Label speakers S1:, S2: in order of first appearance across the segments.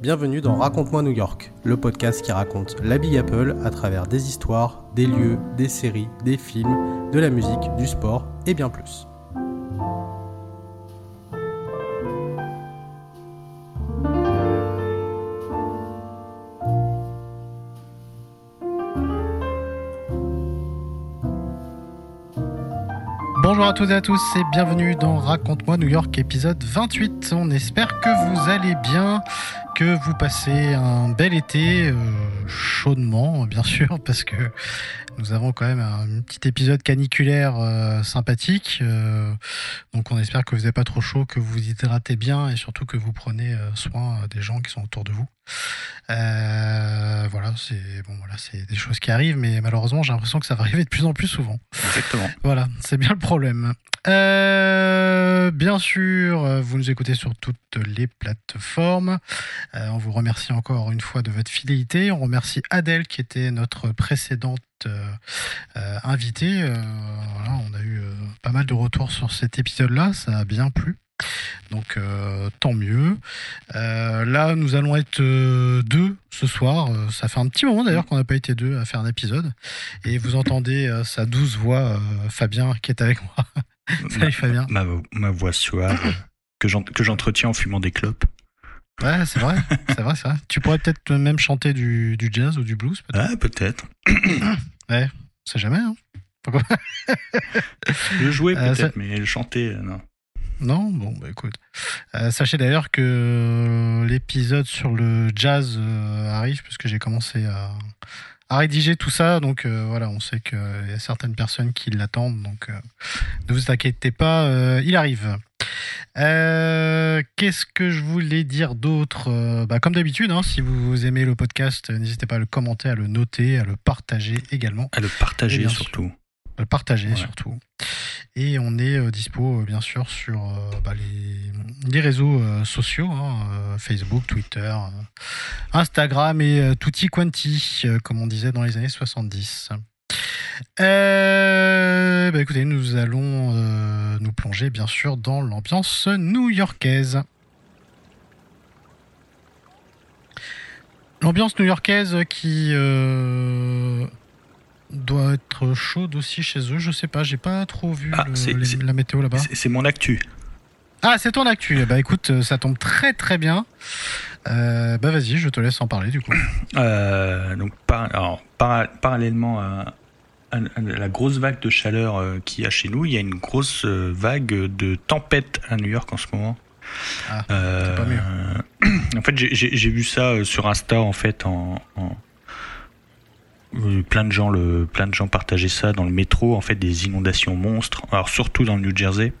S1: Bienvenue dans Raconte-moi New York, le podcast qui raconte la Big Apple à travers des histoires, des lieux, des séries, des films, de la musique, du sport et bien plus. Bonjour à toutes et à tous et bienvenue dans Raconte-moi New York épisode 28. On espère que vous allez bien, que vous passez un bel été, euh, chaudement bien sûr, parce que nous avons quand même un petit épisode caniculaire euh, sympathique. Euh, donc on espère que vous n'êtes pas trop chaud, que vous vous hydratez bien et surtout que vous prenez soin des gens qui sont autour de vous. voilà, c'est bon, voilà, c'est des choses qui arrivent, mais malheureusement j'ai l'impression que ça va arriver de plus en plus souvent.
S2: Exactement.
S1: Voilà, c'est bien le problème. Euh, bien sûr, vous nous écoutez sur toutes les plateformes. Euh, on vous remercie encore une fois de votre fidélité. On remercie Adèle qui était notre précédente euh, invitée. on a eu pas mal de retours sur cet épisode-là. Ça a bien plu. Donc tant mieux. là, nous allons être deux ce soir. ça fait un petit moment d'ailleurs qu'on n'a pas été deux à faire un épisode. Et vous entendez sa douce voix, Fabien, qui est avec moi. Salut Fabien.
S2: Ma, ma voix suave que j'entretiens en fumant des clopes.
S1: Ouais, c'est vrai, c'est vrai, c'est vrai. Tu pourrais peut-être même chanter du, du, jazz ou du blues,
S2: peut-être. Ah, peut-être.
S1: ouais, c'est jamais, hein.
S2: Pourquoi Le jouer euh, peut-être, mais le chanter, euh, non.
S1: Non, bon, bah écoute. Euh, sachez d'ailleurs que l'épisode sur le jazz arrive, puisque j'ai commencé à, à rédiger tout ça. Donc euh, voilà, on sait qu'il y a certaines personnes qui l'attendent. Donc euh, ne vous inquiétez pas, euh, il arrive. Qu'est-ce que je voulais dire d'autre? Bah, Comme d'habitude, hein, si vous aimez le podcast, n'hésitez pas à le commenter, à le noter, à le partager également.
S2: À le partager surtout
S1: le partager surtout. Et on est euh, dispo, euh, bien sûr, sur euh, bah, les, réseaux sociaux hein, Facebook, Twitter, Instagram et tutti quanti, comme on disait dans les années 70. Bah, écoutez, nous allons nous plonger, bien sûr, dans l'ambiance new-yorkaise. L'ambiance new-yorkaise qui doit être chaude aussi chez eux. Je sais pas, j'ai pas trop vu ah, la météo là-bas.
S2: C'est mon actu.
S1: Ah, c'est ton actu. Bah écoute, euh, ça tombe très très bien. Euh, bah vas-y, je te laisse en parler du coup.
S2: Euh, donc alors, parallèlement à, la grosse vague de chaleur qu'il y a chez nous, il y a une grosse vague de tempête à New York en ce moment.
S1: Ah, pas mieux.
S2: en fait, j'ai vu ça sur Insta en fait en plein de gens le plein de gens partageaient ça dans le métro en fait des inondations monstres. Alors surtout dans le New Jersey.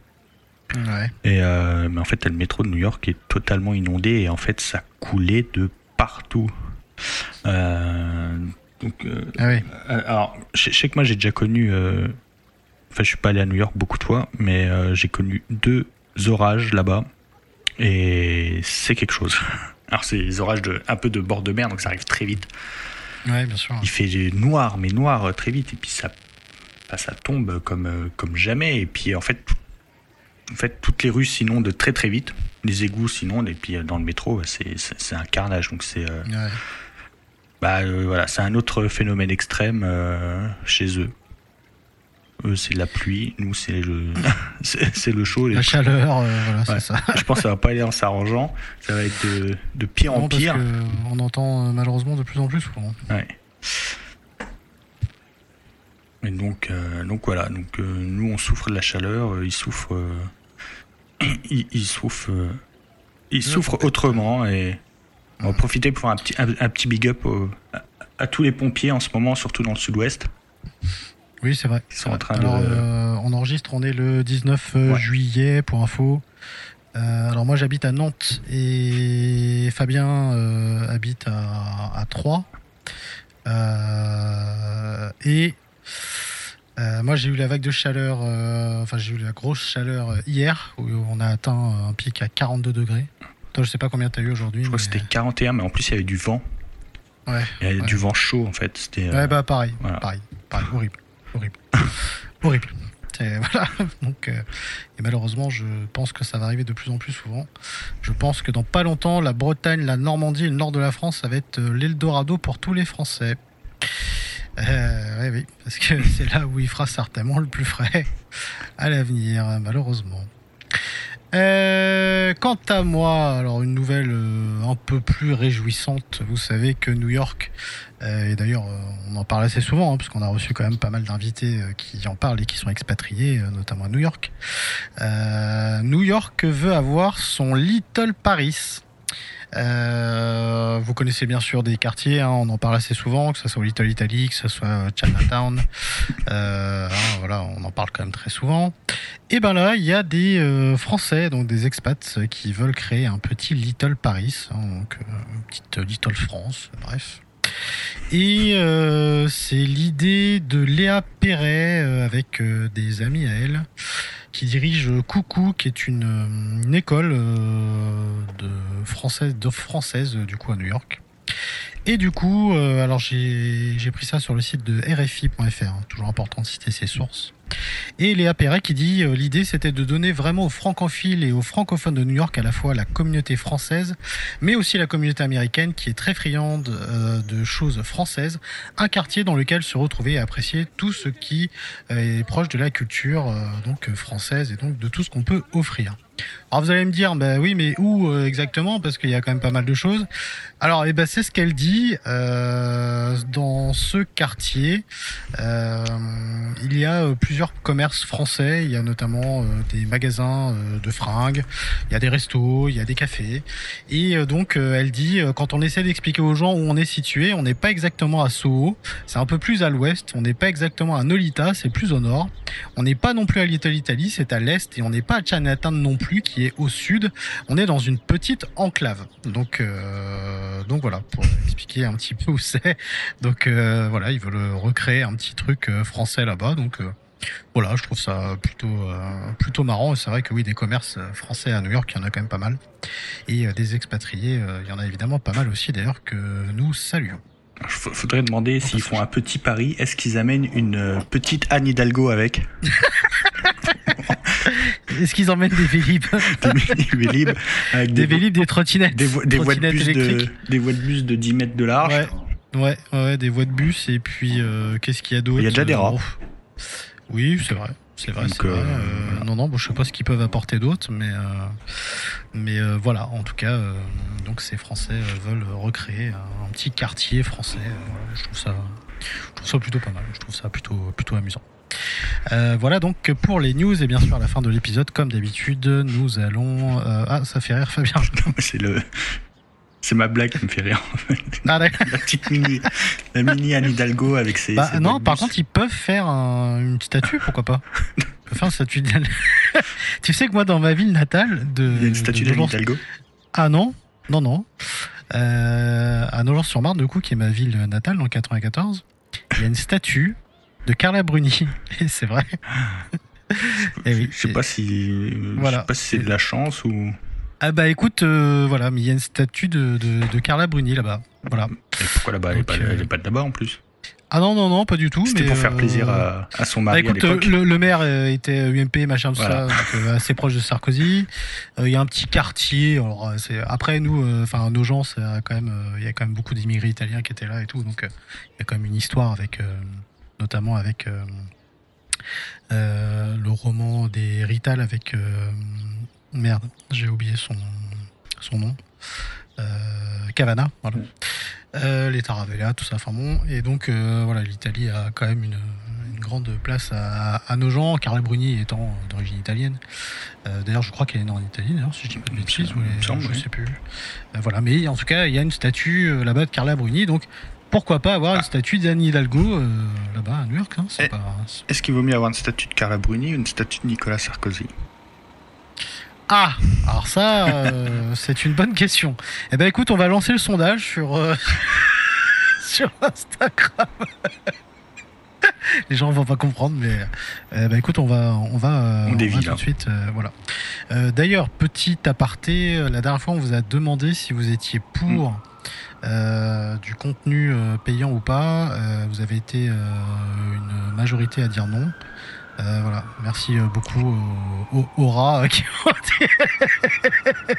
S1: Ouais.
S2: et euh, mais en fait le métro de New York est totalement inondé et en fait ça coulait de partout. Euh, donc euh,
S1: ah oui.
S2: alors je, sais que moi j'ai déjà connu enfin je suis pas allé à New York beaucoup de fois mais j'ai connu deux orages là-bas et c'est quelque chose. Alors c'est des orages de un peu de bord de mer donc ça arrive très vite
S1: bien sûr.
S2: Il fait noir, mais noir euh, très vite. Et puis ça, bah, ça tombe comme, euh, comme jamais. Et puis en fait, en fait, toutes les rues s'inondent très très vite. Les égouts s'inondent. Et puis euh, dans le métro, c'est un carnage. Donc c'est. Bah voilà, c'est un autre phénomène extrême chez eux. Eux, c'est la pluie, nous, c'est le, c'est le chaud.
S1: La chaleur, voilà, c'est ça.
S2: Je pense que ça va pas aller en s'arrangeant. Ça va être de, pire en pire.
S1: on entend malheureusement de plus en plus souvent.
S2: Ouais. Et donc, euh, donc voilà. Donc, euh, nous, on souffre de la chaleur. Euh, ils souffrent. ils, ils, souffrent. ils souffrent autrement. Et on va profiter pour faire un petit, un, petit big up à, à tous les pompiers en ce moment, surtout dans le sud-ouest.
S1: Oui, c'est vrai. alors, euh, on enregistre, on est le 19 euh, juillet, pour info. Euh, alors moi j'habite à Nantes et Fabien habite à, à Troyes. et moi j'ai eu la vague de chaleur, enfin j'ai eu la grosse chaleur hier où on a atteint un pic à 42 degrés. Toi je sais pas combien tu as eu aujourd'hui.
S2: Je crois que c'était 41 mais en plus il y avait du vent.
S1: Ouais.
S2: Il y avait du vent chaud en fait.
S1: Ouais bah pareil, pareil, pareil, horrible horrible. horrible. Et voilà. Donc, euh, et malheureusement, je pense que ça va arriver de plus en plus souvent. Je pense que dans pas longtemps, la Bretagne, la Normandie et le nord de la France, ça va être euh, l'Eldorado pour tous les Français. Euh, oui, oui, parce que c'est là où il fera certainement le plus frais à l'avenir, malheureusement. Quant à moi, alors une nouvelle un peu plus réjouissante. Vous savez que New York, et d'ailleurs euh, on en parle assez souvent, hein, parce qu'on a reçu quand même pas mal d'invités euh, qui en parlent et qui sont expatriés, euh, notamment à New York. Euh, New York veut avoir son Little Paris. Euh, vous connaissez bien sûr des quartiers, hein, on en parle assez souvent, que ce soit Little Italy, que ce soit Chinatown. Euh, hein, voilà, on en parle quand même très souvent. Et ben là, il y a des euh, Français, donc des expats, euh, qui veulent créer un petit Little Paris, hein, donc euh, une petite Little France, bref. Et euh, c'est l'idée de Léa Perret euh, avec euh, des amis à elle qui dirige Coucou, qui est une, école de française, de française du coup à New York. Et du coup, alors j'ai j'ai pris ça sur le site de RFI.fr, hein, toujours important de citer ses sources. Et Léa Perret qui dit euh, l'idée c'était de donner vraiment aux francophiles et aux francophones de New York à la fois la communauté française, mais aussi la communauté américaine qui est très friande euh, de choses françaises, un quartier dans lequel se retrouver et apprécier tout ce qui euh, est proche de la culture donc française et donc de tout ce qu'on peut offrir. Alors vous allez me dire, bah oui, mais où euh, exactement? Parce qu'il y a quand même pas mal de choses. Alors, eh ben, c'est ce qu'elle dit. Euh, dans ce quartier, euh, il y a plusieurs commerces français. Il y a notamment des magasins de fringues, il y a des restos, il y a des cafés. Et donc, elle dit, quand on essaie d'expliquer aux gens où on est situé, on n'est pas exactement à Soho. C'est un peu plus à l'ouest. On n'est pas exactement à Nolita, c'est plus au nord. On n'est pas non plus à Little Italy, c'est à l'est. Et on n'est pas à Chinatown non plus, qui est au sud. On est dans une petite enclave. Donc, euh, donc voilà, pour expliquer un petit peu où c'est. Donc euh, voilà, ils veulent recréer un petit truc euh, français là-bas. Donc euh, voilà, je trouve ça plutôt euh, plutôt marrant. C'est vrai que oui, des commerces euh, français à New York, il y en a quand même pas mal. Et des expatriés, euh, il y en a évidemment pas mal aussi d'ailleurs que nous saluons.
S2: Il faudrait demander s'ils font un petit pari, est-ce qu'ils amènent une euh, petite Anne Hidalgo avec?
S1: Est-ce qu'ils emmènent des vélib?
S2: Des vélib avec
S1: Des
S2: des,
S1: vélib, des trottinettes.
S2: Des, vo- des voies de bus de, des voies de bus de 10 mètres de large.
S1: Ouais, ouais, ouais, des voies de bus et puis euh, qu'est-ce qu'il y a d'autre?
S2: Il y a déjà des rats.
S1: Euh, Oui, c'est vrai. C'est vrai,
S2: Donc,
S1: vrai.
S2: euh,
S1: Euh, non, non, bon, je sais pas ce qu'ils peuvent apporter d'autre, mais euh, mais voilà. En tout cas, donc ces Français veulent recréer un, petit quartier français. Voilà, je trouve ça, je trouve ça plutôt pas mal. Je trouve ça plutôt plutôt amusant. Euh, voilà donc pour les news et bien sûr à la fin de l'épisode, comme d'habitude, nous allons. euh, ah, ça fait rire Fabien.
S2: C'est le. C'est ma blague qui me fait rire.
S1: Ah, d'accord.
S2: la petite mini, la mini Anne Hidalgo avec ses.
S1: Bah,
S2: ses
S1: non, par contre, ils peuvent faire un- une statue, pourquoi pas Ils peuvent faire une statue tu sais que moi, dans ma ville natale, de.
S2: il y a une statue d'Anne Hidalgo.
S1: Ah non, non, non. Euh, à Nogent-sur-Marne, du coup, qui est ma ville natale, dans le 94, il y a une statue de Carla Bruni. C'est vrai. Eh oui.
S2: Je sais pas si.
S1: Voilà.
S2: Je sais pas si c'est de la chance ou.
S1: Ah bah écoute, euh, voilà, mais il y a une statue de, de, de Carla Bruni là-bas. Voilà.
S2: Et pourquoi là-bas Elle est
S1: Donc,
S2: pas-
S1: euh,
S2: pas de là-bas en plus?
S1: Ah non, non, non, pas du tout.
S2: C'était
S1: mais,
S2: pour faire
S1: euh,
S2: plaisir à, à son
S1: Bah
S2: mari
S1: écoute,
S2: à l'époque.
S1: euh, le, le maire euh, était UMP, machin, tout
S2: Voilà.
S1: ça, donc assez proche de Sarkozy. Euh, Il y a un petit quartier. Alors c'est après nous, euh, enfin nos gens, c'est euh, quand même, euh, il y a quand même beaucoup d'immigrés italiens qui étaient là et tout, donc euh, il y a quand même une histoire avec, euh, notamment avec euh, euh, le roman des Rital avec euh, merde, j'ai oublié son son nom. Euh, Cavana, voilà. Euh, les Taravella, tout ça, enfin bon. Et donc, euh, voilà, l'Italie a quand même une, une grande place à, à nos gens, Carla Bruni étant d'origine italienne. Euh, d'ailleurs, je crois qu'elle est née en Italie, d'ailleurs, si je dis pas de bêtises, ou les-
S2: semble,
S1: je
S2: oui.
S1: sais plus. Voilà, mais en tout cas, il y a une statue là-bas de Carla Bruni, donc pourquoi pas avoir une statue d'Anne Hidalgo là-bas à New York hein, c'est
S2: Eh.
S1: pas-
S2: Est-ce qu'il vaut mieux avoir une statue de Carla Bruni ou une statue de Nicolas Sarkozy?
S1: Ah, alors ça, euh, c'est une bonne question. Eh ben écoute, on va lancer le sondage sur euh, sur Instagram. Les gens vont pas comprendre, mais euh, bah écoute, on va on va,
S2: On
S1: va
S2: dévie,
S1: tout de suite, voilà. D'ailleurs, petit aparté, la dernière fois, on vous a demandé si vous étiez pour.
S2: Mm.
S1: euh, du contenu euh, payant ou pas, Euh, vous avez été une majorité à dire non. Euh, voilà, merci euh, beaucoup aux, aux- aux rats euh, qui ont été-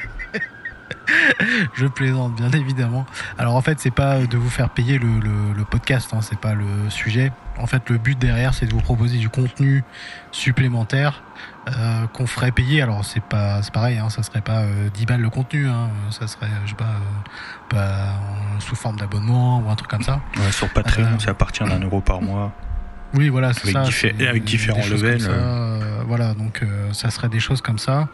S1: Je plaisante bien évidemment. Alors en fait, c'est pas de vous faire payer le, le- le podcast, hein, c'est pas le sujet. En fait, le but derrière, c'est de vous proposer du contenu supplémentaire euh, qu'on ferait payer. Alors c'est pas, c'est pareil, hein, ça serait pas euh, 10 balles le contenu, hein, ça serait, je sais pas, euh, sous forme d'abonnement ou un truc comme ça.
S2: Ouais, sur Patreon,
S1: Euh,
S2: c'est à partir d'un euro par mois.
S1: Oui, voilà, c'est ça.
S2: diffé- avec différents levels,
S1: ça, euh, voilà, donc euh, ça serait des choses comme ça,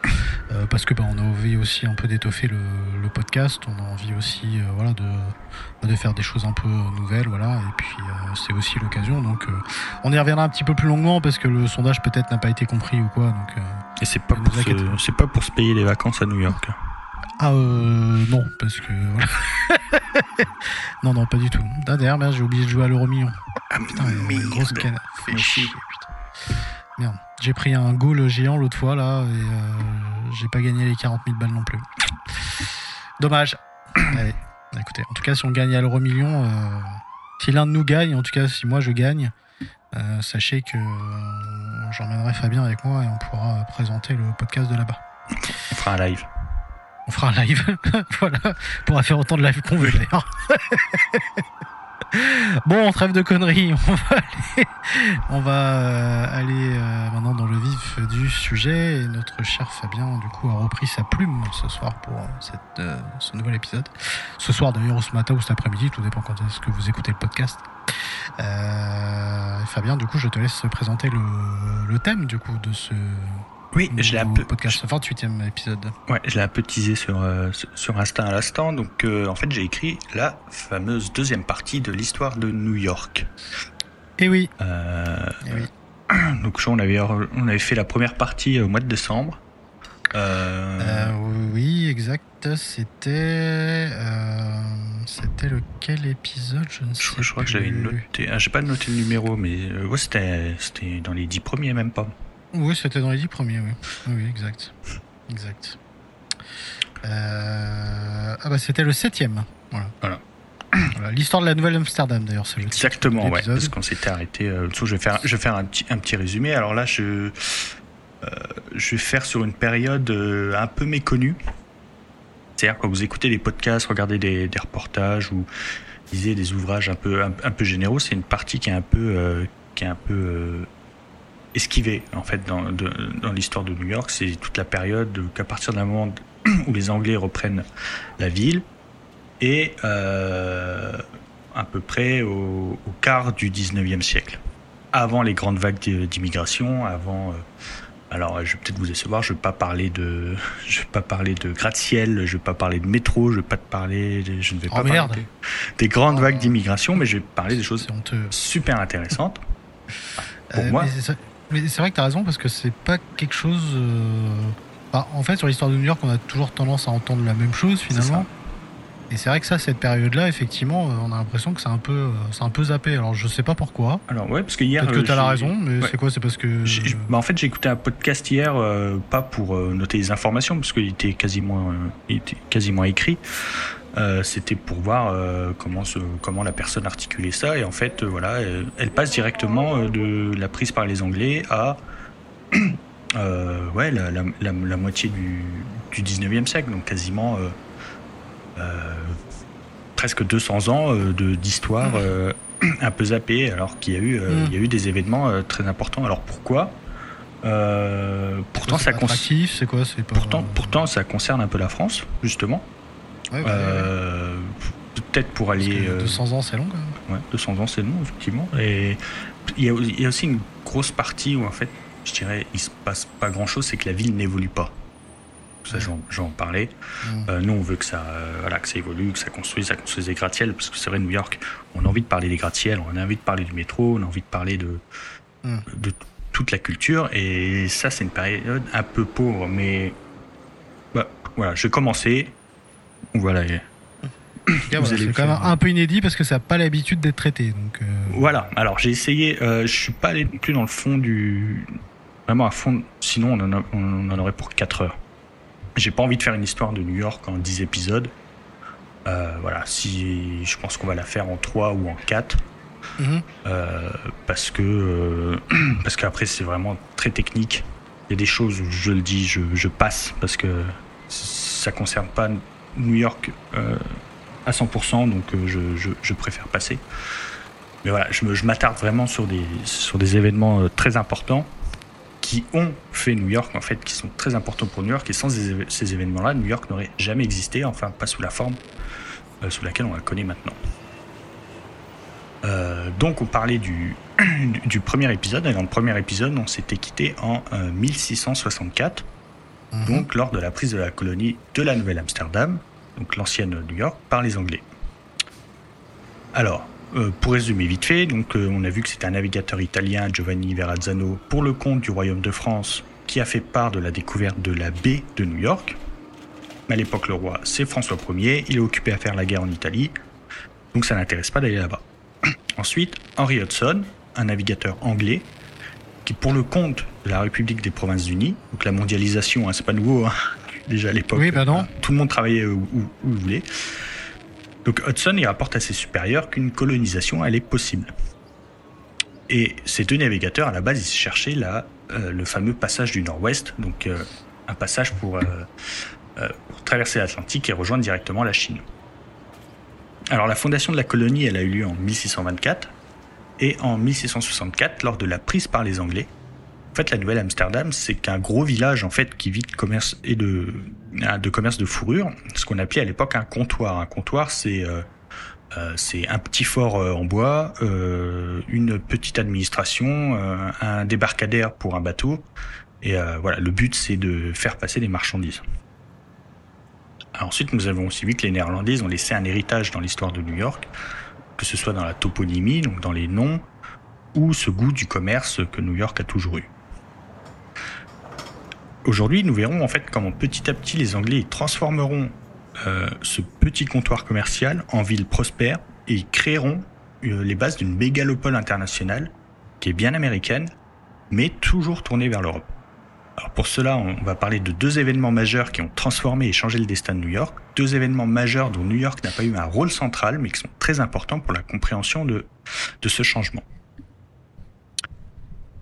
S1: euh, parce que bah, on a envie aussi un peu d'étoffer le, le podcast, on a envie aussi, euh, voilà, de, de faire des choses un peu nouvelles, voilà, et puis euh, c'est aussi l'occasion. Donc, euh, on y reviendra un petit peu plus longuement parce que le sondage peut-être n'a pas été compris ou quoi. Donc, euh,
S2: Et c'est pas, pour se-
S1: pas.
S2: c'est pas pour se payer les vacances à New York.
S1: Ah euh, non, parce que non, non, pas du tout. Ah, D'ailleurs, merde, j'ai oublié de jouer à l'euro million.
S2: Ah,
S1: Putain, grosse canne. Fait
S2: Moi
S1: chier,
S2: aussi.
S1: putain. Merde. J'ai pris un goal géant l'autre fois, là, et euh, j'ai pas gagné les 40 000 balles non plus. Dommage. Allez, écoutez, en tout cas, si on gagne à l'euro million, euh, si l'un de nous gagne, en tout cas, si moi je gagne, euh, sachez que euh, j'emmènerai Fabien avec moi et on pourra présenter le podcast de là-bas.
S2: On fera un live.
S1: On fera un live. voilà. On pourra faire autant de live qu'on veut d'ailleurs. bon, trêve de conneries. On va aller, euh, euh, maintenant dans le vif du sujet. Et notre cher Fabien, du coup, a repris sa plume ce soir pour cette, euh, ce nouvel épisode. Ce soir d'ailleurs, ou ce matin, ou cet après-midi, tout dépend quand est-ce que vous écoutez le podcast. Fabien, du coup, je te laisse présenter le, le thème du coup de ce
S2: Oui, je l'ai un peu,
S1: podcast, 28e épisode.
S2: ouais, je l'ai un peu teasé sur, euh, sur- Insta à l'instant. Donc, euh, en fait, j'ai écrit la fameuse deuxième partie de l'histoire de New York.
S1: Et oui,
S2: Euh,
S1: eh oui.
S2: donc, on avait, on avait fait la première partie au mois de décembre. Euh,
S1: Euh, oui, exact. C'était. c'était lequel épisode Je ne sais
S2: je, je crois que j'avais
S1: plus.
S2: noté. Ah, j'ai pas noté le numéro, mais ouais, c'était, c'était dans les dix premiers, même pas.
S1: Oui, c'était dans les dix premiers, oui. Oui, exact. Exact. Euh, Ah bah c'était le septième. Voilà.
S2: Voilà.
S1: Voilà, L'histoire de la Nouvelle-Amsterdam, d'ailleurs, c'est
S2: Exactement, ouais, parce qu'on s'était arrêté. euh, dessous. je vais faire, je vais faire un petit, un petit résumé. Alors là, je, euh, je vais faire sur une période euh, un peu méconnue. C'est-à-dire quand vous écoutez des podcasts, regardez des, des reportages ou lisez des ouvrages un peu, un, un peu généraux, c'est une partie qui est un peu, qui est un peu euh, esquivée en fait dans, l'histoire de New York. C'est toute la période qu'à partir d'un moment où les Anglais reprennent la ville et euh, à peu près au, au quart du 19e siècle. Avant les grandes vagues d'i- d'immigration, avant. euh, alors, je vais peut-être vous décevoir, je ne vais pas parler de, je vais pas parler de gratte-ciel, je ne vais pas parler de métro, je vais pas te parler, je ne vais
S1: Oh,
S2: pas parler des, des grandes
S1: Oh.
S2: vagues d'immigration, mais je vais parler des choses super intéressantes. Pour moi.
S1: Mais c'est- vrai que tu as raison parce que c'est pas quelque chose. euh, en fait, sur l'histoire de New York, on a toujours tendance à entendre la même chose finalement. Et c'est vrai que ça, cette période-là, effectivement, euh, on a l'impression que c'est un peu, euh, c'est un peu zappé. Alors, je sais pas pourquoi.
S2: Alors, ouais, parce que hier.
S1: Peut-être que
S2: euh,
S1: tu as la
S2: j'ai-
S1: raison, mais
S2: ouais.
S1: c'est quoi? C'est parce que.
S2: J'ai- j'ai- bah, en fait, j'ai écouté un podcast hier, euh, pas pour euh, noter les informations, parce qu'il était quasiment, euh, il était quasiment écrit. Euh, C'était pour voir euh, comment, la personne articulait ça. Et en fait, euh, voilà, elle passe directement de la prise par les Anglais à ouais, la, la, la, la moitié du, du 19e siècle, donc quasiment presque 200 ans d'histoire euh, un peu zappée, alors qu'il y, a eu, euh,
S1: Mm.
S2: il y a eu des événements très importants. Alors pourquoi? Euh, Pourtant, ça
S1: quoi? Pas.
S2: pourtant, ça concerne un peu la France, justement.
S1: Ouais, bah.
S2: Euh, Peut-être pour
S1: Parce
S2: aller.
S1: que
S2: euh,
S1: 200 ans, c'est long quand même.
S2: Ouais, 200 ans, c'est long, effectivement. Et il y, a, il y a aussi une grosse partie où, en fait, je dirais, il se passe pas grand-chose, c'est que la ville n'évolue pas. Ça,
S1: Ouais.
S2: j'en- parlais.
S1: Mm.
S2: Euh, nous, on veut que ça, voilà, que ça évolue, que ça construise, ça construise des gratte-ciels, parce que c'est vrai, New York, on a envie de parler des gratte-ciels, on a envie de parler du métro, on a envie de parler de,
S1: Mm.
S2: de toute la culture, et ça, c'est une période un peu pauvre, mais bah, voilà, je vais commencer. Voilà,
S1: cas, c'est quand même un peu inédit parce que ça n'a pas l'habitude d'être traité. Donc, euh,
S2: Voilà, alors j'ai essayé, euh, je suis pas allé plus dans le fond du. Vraiment à fond, sinon on en, a- on en aurait pour 4 heures. J'ai pas envie de faire une histoire de New York en 10 épisodes. Euh, voilà, si je pense qu'on va la faire en 3 ou en 4. Mhm. parce que parce qu'après c'est vraiment très technique. Il y a des choses où je le dis, je, je passe parce que ça concerne pas New York à 100%, donc je, je, préfère passer. Mais voilà, je, m'attarde vraiment sur des, événements très importants qui ont fait New York, en fait, qui sont très importants pour New York. Et sans ces, événements-là, New York n'aurait jamais existé, enfin pas sous la forme euh, sous laquelle on la connaît maintenant. Euh, donc on parlait du, du, premier épisode, et dans le premier épisode, on s'était quitté en 1664, mhm. donc lors de la prise de la colonie de la Nouvelle-Amsterdam, donc l'ancienne New York, par les Anglais. Alors, euh, pour résumer vite fait, donc, euh, on a vu que c'était un navigateur italien, Giovanni Verrazzano, pour le compte du Royaume de France, qui a fait part de la découverte de la baie de New York. Mais à l'époque, le roi, c'est François Ier, il est occupé à faire la guerre en Italie, donc ça n'intéresse pas d'aller là-bas. Ensuite, Henry Hudson, un navigateur anglais, qui pour le compte de la République des Provinces-Unies, donc la mondialisation, hein, c'est pas nouveau, hein, déjà à l'époque,
S1: oui, non.
S2: tout le monde travaillait où, où il voulait, donc Hudson y rapporte à ses supérieurs qu'une colonisation elle est possible. Et ces deux navigateurs, à la base, ils cherchaient euh, le fameux passage du Nord-Ouest, donc euh, un passage pour, euh, pour traverser l'Atlantique et rejoindre directement la Chine. Alors la fondation de la colonie, elle a eu lieu en 1624, et en 1664, lors de la prise par les Anglais, en fait, la Nouvelle-Amsterdam, c'est qu'un gros village en fait qui vit de commerce et de, de commerce de fourrure, ce qu'on appelait à l'époque un comptoir. Un comptoir, c'est euh, euh, c'est un petit fort euh, en bois, une petite administration, un débarcadère pour un bateau, et voilà. Le but, c'est de faire passer des marchandises. ensuite, nous avons aussi vu que les Néerlandais ont laissé un héritage dans l'histoire de New York, que ce soit dans la toponymie, donc dans les noms, ou ce goût du commerce que New York a toujours eu. Aujourd'hui, nous verrons en fait comment petit à petit les Anglais transformeront euh, ce petit comptoir commercial en ville prospère et créeront euh, les bases d'une mégalopole internationale qui est bien américaine, mais toujours tournée vers l'Europe. Alors pour cela, on va parler de deux événements majeurs qui ont transformé et changé le destin de New York, deux événements majeurs dont New York n'a pas eu un rôle central, mais qui sont très importants pour la compréhension de, ce changement.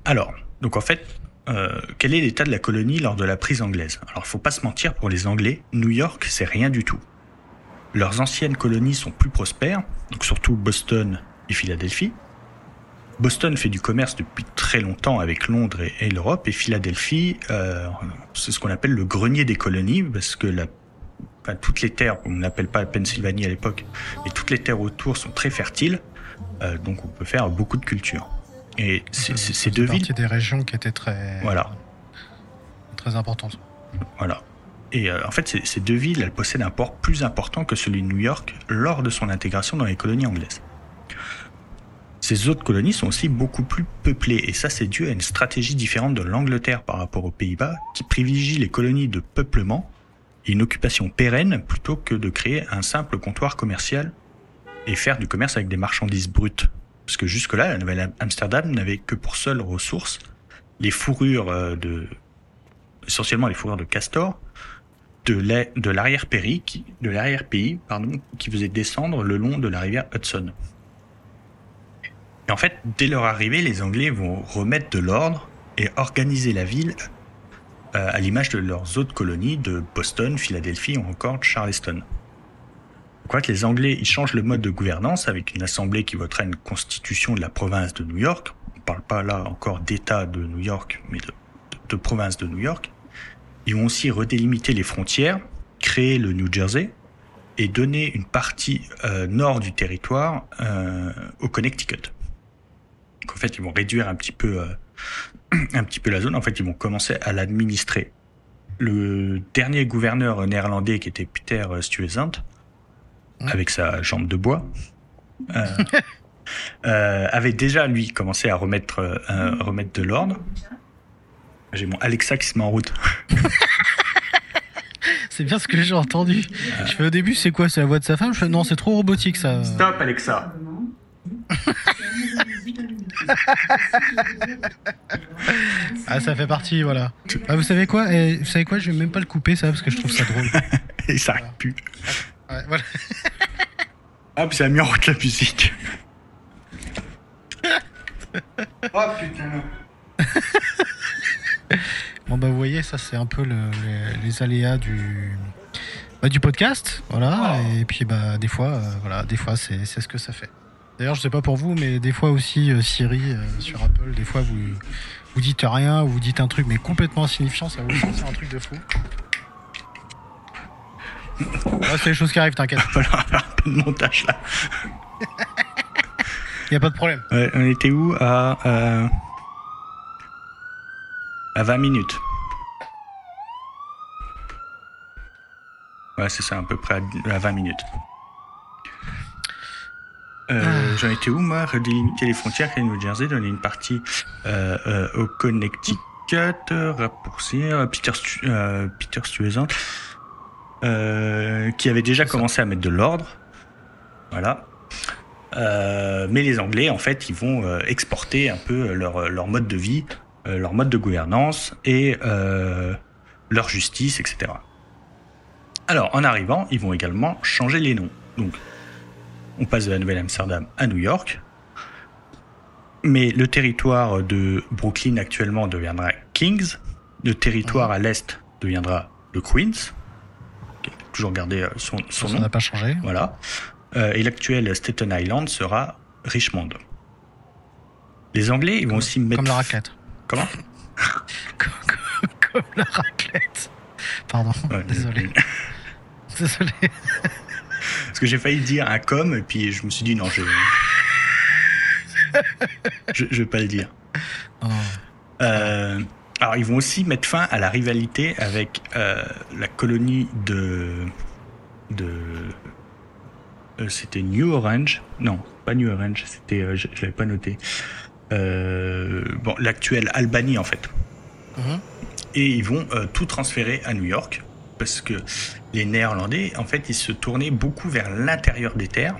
S2: Alors, donc en fait, euh, quel est l'état de la colonie lors de la prise anglaise? Alors, faut pas se mentir, pour les Anglais, New York, c'est rien du tout. Leurs anciennes colonies sont plus prospères, donc surtout Boston et Philadelphie. Boston fait du commerce depuis très longtemps avec Londres et, l'Europe, et Philadelphie, euh, c'est ce qu'on appelle le grenier des colonies, parce que la, toutes les terres, on n'appelle pas la Pennsylvanie à l'époque, mais toutes les terres autour sont très fertiles, euh, donc on peut faire beaucoup de cultures. Et ces deux villes.
S1: des régions qui étaient très.
S2: Voilà.
S1: Très importantes.
S2: Voilà. Et euh, en fait, ces deux villes, elles possèdent un port plus important que celui de New York lors de son intégration dans les colonies anglaises. Ces autres colonies sont aussi beaucoup plus peuplées, et ça c'est dû à une stratégie différente de l'Angleterre par rapport aux Pays-Bas, qui privilégie les colonies de peuplement et une occupation pérenne plutôt que de créer un simple comptoir commercial et faire du commerce avec des marchandises brutes. Parce que jusque-là, la Nouvelle-Amsterdam n'avait que pour seule ressource les fourrures euh, de, essentiellement les fourrures de castor, de l'arrière-pays, de l'arrière-pays, pardon, qui faisait descendre le long de la rivière Hudson. Et en fait, dès leur arrivée, les Anglais vont remettre de l'ordre et organiser la ville euh, à l'image de leurs autres colonies de Boston, Philadelphie ou encore Charleston. Quoi que les Anglais ils changent le mode de gouvernance avec une assemblée qui votera une constitution de la province de New York. On ne parle pas là encore d'État de New York, mais de, province de New York. Ils vont aussi redélimiter les frontières, créer le New Jersey et donner une partie euh, nord du territoire euh, au Connecticut. Donc en fait, ils vont réduire un petit peu, euh, un petit peu la zone. En fait, ils vont commencer à l'administrer. Le dernier gouverneur néerlandais, qui était Peter Stuyvesant, Mmh. avec sa jambe de bois, euh, euh, avait déjà lui commencé à remettre, euh, remettre de l'ordre. J'ai mon Alexa qui se met en route.
S1: c'est bien ce que j'ai entendu. Je fais au début, c'est quoi? C'est la voix de sa femme? Je fais non, c'est trop robotique ça.
S2: Stop Alexa.
S1: ah, ça fait partie, voilà. Ah, vous savez quoi? Et Vous savez quoi? Je vais même pas le couper ça parce que je trouve ça drôle.
S2: Et ça arrive plus. Ouais, voilà. ah, puis ça a mis en route la musique. Oh putain.
S1: Bon bah vous voyez, ça c'est un peu le- les, les aléas du bah, du podcast, voilà.
S2: Oh.
S1: Et puis bah des fois, euh, voilà, des fois c'est ce que ça fait. D'ailleurs, je sais pas pour vous, mais des fois aussi euh, Siri euh, sur Apple, des fois vous vous dites rien, ou vous dites un truc mais complètement insignifiant, ça vous c'est un truc de fou. Là, c'est les choses qui arrivent, t'inquiète.
S2: Il va falloir faire un peu de montage là.
S1: Y a pas de problème.
S2: Ouais, on était où à, euh, à 20 minutes. Ouais, c'est ça, à peu près à 20 minutes. Euh,
S1: Ah.
S2: J'en étais où, moi Délimiter les frontières avec le New Jersey, donner une partie euh, euh, au Connecticut, raccourcir, Peter, Stu euh, Peter Stuyvesant, euh, qui avait déjà commencé à mettre de l'ordre. Voilà. Euh, mais les Anglais, en fait, ils vont euh, exporter un peu leur, leur mode de vie, euh, leur mode de gouvernance et euh, leur justice, etc. Alors, en arrivant, ils vont également changer les noms. Donc, on passe de la Nouvelle-Amsterdam à New York. Mais le territoire de Brooklyn actuellement deviendra Kings. Le territoire à l'est deviendra le Queens. Toujours garder euh, son, son
S1: Ça
S2: nom.
S1: n'a pas changé.
S2: Voilà. Euh, et l'actuel Staten Island sera Richmond. Les Anglais, ils vont aussi mettre.
S1: Comme la raclette.
S2: Comment?
S1: Comme, comme- comme la raclette. Pardon,
S2: Ouais,
S1: désolé. Désolé.
S2: Parce que j'ai failli dire un com, et puis je me suis dit non, je. je, je vais pas le dire.
S1: Non.
S2: Euh, alors, ils vont aussi mettre fin à la rivalité avec euh, la colonie de. de. euh, c'était New Orange. Non, pas New Orange, c'était. je je l'avais pas noté. Bon, l'actuelle Albanie, en fait.
S1: Mhm.
S2: Et ils vont tout transférer à New York. Parce que les Néerlandais, en fait, ils se tournaient beaucoup vers l'intérieur des terres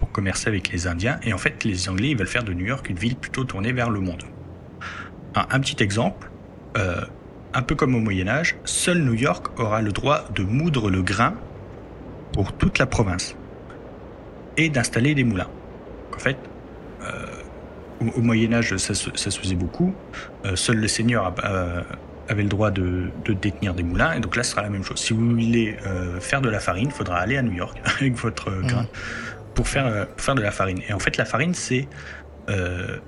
S2: pour commercer avec les Indiens. Et en fait, les Anglais, ils veulent faire de New York une ville plutôt tournée vers le monde. Un, petit exemple, euh, un peu comme au Moyen Âge, seul New York aura le droit de moudre le grain pour toute la province et d'installer des moulins. En fait, euh, au, Moyen Âge, ça, se- faisait beaucoup. Euh, seul le seigneur avait le droit de, de détenir des moulins, et donc là, ce sera la même chose. Si vous voulez euh, faire de la farine, il faudra aller à New York avec votre euh, grain pour faire, euh, pour faire de la farine. Et en fait, la farine, c'est euh,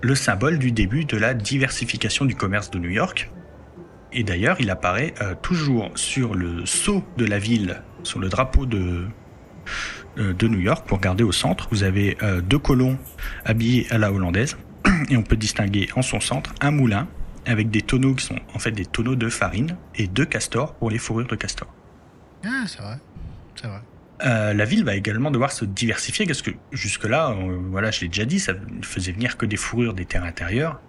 S2: le symbole du début de la diversification du commerce de New York. Et d'ailleurs, il apparaît toujours sur le sceau de la ville, sur le drapeau de, de New York, pour regarder au centre. Vous avez deux colons habillés à la hollandaise, et on peut distinguer en son centre un moulin avec des tonneaux qui sont en fait des tonneaux de farine et deux castors pour les fourrures de castor.
S1: Ah, c'est vrai. C'est vrai.
S2: Euh, la ville va également devoir se diversifier parce que jusque-là, euh, voilà, je l'ai déjà dit, ça ne faisait venir que des fourrures des terres intérieures.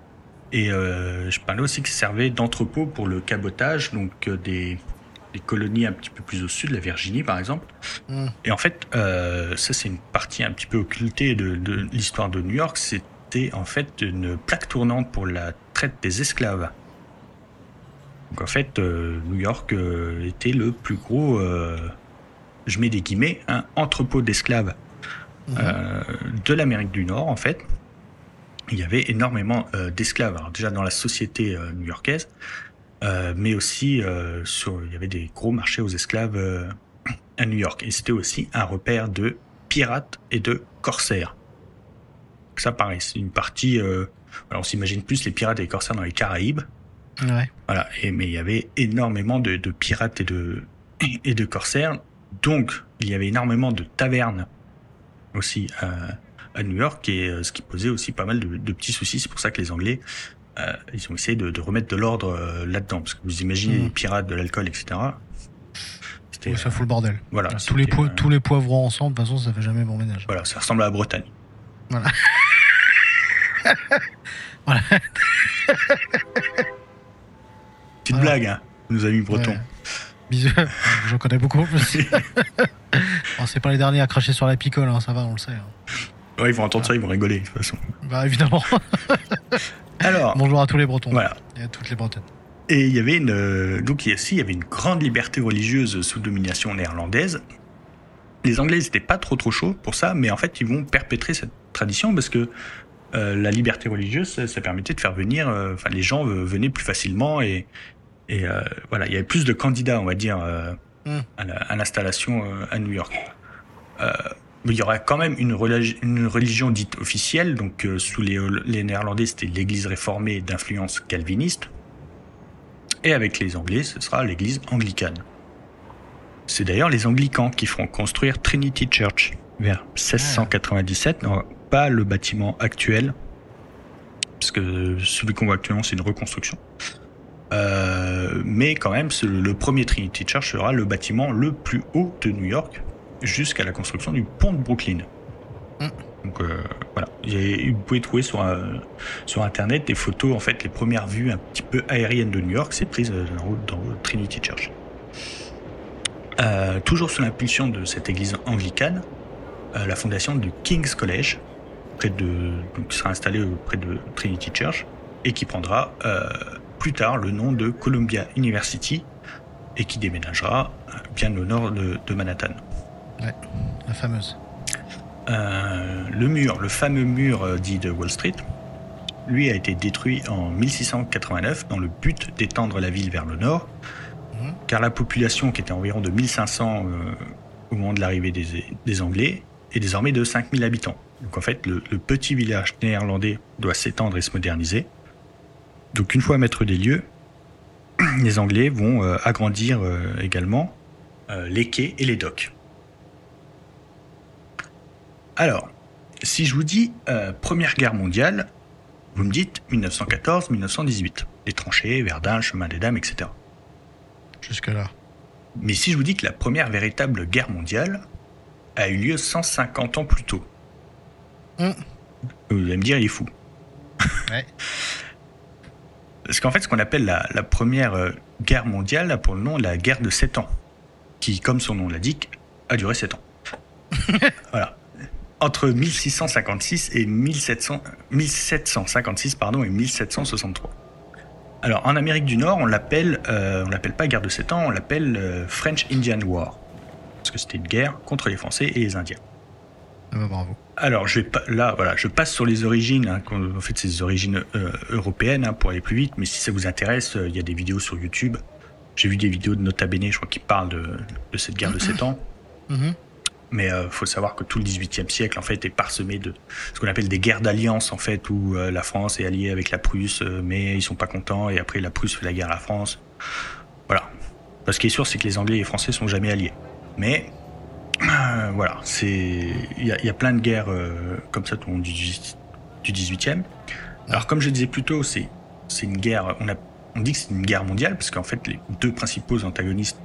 S2: Et euh, je parlais aussi que ça servait d'entrepôt pour le cabotage, donc des, des colonies un petit peu plus au sud, la Virginie par exemple.
S1: Mm.
S2: Et en fait, ça c'est une partie un petit peu occultée de, de l'histoire de New York. C'était en fait une plaque tournante pour la traite des esclaves. Donc en fait, euh, New York euh, était le plus gros, euh, je mets des guillemets, un entrepôt d'esclaves
S1: Mhm.
S2: de l'Amérique du Nord en fait. Il y avait énormément d'esclaves, déjà dans la société new-yorkaise, mais aussi sur, il y avait des gros marchés aux esclaves à New York. Et c'était aussi un repère de pirates et de corsaires. Ça pareil, c'est une partie. Euh, alors on s'imagine plus les pirates et les corsaires dans les Caraïbes.
S1: Ouais.
S2: Voilà, et, mais il y avait énormément de, de pirates et de, et de corsaires. Donc, il y avait énormément de tavernes aussi à, à New York, et euh, ce qui posait aussi pas mal de, de petits soucis. C'est pour ça que les Anglais, euh, ils ont essayé de, de remettre de l'ordre euh, là-dedans. Parce que vous imaginez
S1: Mhm.
S2: les pirates, de l'alcool, etc.
S1: Ça fout le bordel.
S2: voilà,
S1: tous, les
S2: c'était,
S1: po- tous les poivrons ensemble, de toute façon, ça fait jamais bon ménage.
S2: voilà, ça ressemble à la Bretagne.
S1: Voilà. Voilà.
S2: Petite
S1: Voilà.
S2: blague, hein, nos amis bretons.
S1: Ouais. Bisous. J'en connais beaucoup en plus. Bon, c'est pas les derniers à cracher sur la picole, hein, ça va, on le sait. hein.
S2: Ouais, ils vont entendre ça, ils vont rigoler, de toute façon.
S1: Bah évidemment.
S2: Alors,
S1: Bonjour à tous les Bretons.
S2: voilà.
S1: Et à toutes les Bretonnes.
S2: Et il y avait une, euh, donc ici, il y avait une grande liberté religieuse sous domination néerlandaise. Les Anglais n'étaient pas trop trop chauds pour ça, mais en fait, ils vont perpétrer cette tradition parce que la liberté religieuse, ça, permettait de faire venir, enfin les gens venaient plus facilement et, et voilà, il y avait plus de candidats, on va dire, mm. à l'installation à, New York. il y aurait quand même une, religion, une religion dite officielle, donc sous les, les Néerlandais, c'était l'Église réformée d'influence calviniste, et avec les Anglais, ce sera l'Église anglicane. C'est d'ailleurs les anglicans qui feront construire Trinity Church vers 1697, non, pas le bâtiment actuel, parce que celui qu'on voit actuellement c'est une reconstruction. Euh, mais quand même, le premier Trinity Church sera le bâtiment le plus haut de New York jusqu'à la construction du pont de Brooklyn. Mm. Donc euh, voilà, vous pouvez trouver sur, euh, sur internet des photos, en fait, les premières vues un petit peu aériennes de New York, c'est prise dans, Trinity Church. Toujours sous l'impulsion de cette église anglicane, la fondation du King's College, près de, qui sera installée près de Trinity Church, et qui prendra euh, plus tard le nom de Columbia University, et qui déménagera bien au nord de, Manhattan.
S1: Ouais, la fameuse.
S2: le mur, le fameux mur dit de Wall Street, lui a été détruit en 1689 dans le but d'étendre la ville vers le nord, car la population, qui était environ de 1500 euh, au moment de l'arrivée des, Anglais, est désormais de 5000 habitants. Donc en fait, le, petit village néerlandais doit s'étendre et se moderniser. Donc une fois maître des lieux, les Anglais vont euh, agrandir euh, également les quais et les docks. Alors, si je vous dis Première Guerre mondiale, vous me dites 1914-1918. Les tranchées, Verdun, chemin des dames, etc
S1: jusque-là.
S2: Mais si je vous dis que la première véritable guerre mondiale a eu lieu 150 ans plus tôt, hum. vous allez me dire, il est fou. Ouais. Parce qu'en fait, ce qu'on appelle la, première euh, guerre mondiale a pour le nom la guerre de 7 ans, qui, comme son nom l'indique, a duré 7 ans. voilà. Entre 1656 et 1700, 1756 pardon, et 1763. Alors en Amérique du Nord, on l'appelle, euh, on l'appelle pas guerre de 7 ans, on l'appelle euh, French Indian War, parce que c'était une guerre contre les Français et les Indiens.
S1: Ah bah, bravo.
S2: Alors je vais pas, là voilà, je passe sur les origines, hein, en fait ces origines euh, européennes hein, pour aller plus vite, mais si ça vous intéresse, il y a des vidéos sur YouTube. J'ai vu des vidéos de Nota Bene, je crois, qui parlent de, cette guerre de 7 ans. Mm-hmm. Mais il euh, faut savoir que tout le XVIIIe siècle en fait est parsemé de ce qu'on appelle des guerres d'alliance en fait où euh, la France est alliée avec la Prusse, euh, mais ils sont pas contents et après la Prusse fait la guerre à la France. Voilà. Ce qui est sûr, c'est que les Anglais et les Français sont jamais alliés. Mais voilà, c'est il y, a plein de guerres comme ça du, du 18e. Alors comme je disais plus tôt, c'est c'est une guerre. On dit que c'est une guerre mondiale parce qu'en fait les deux principaux antagonistes,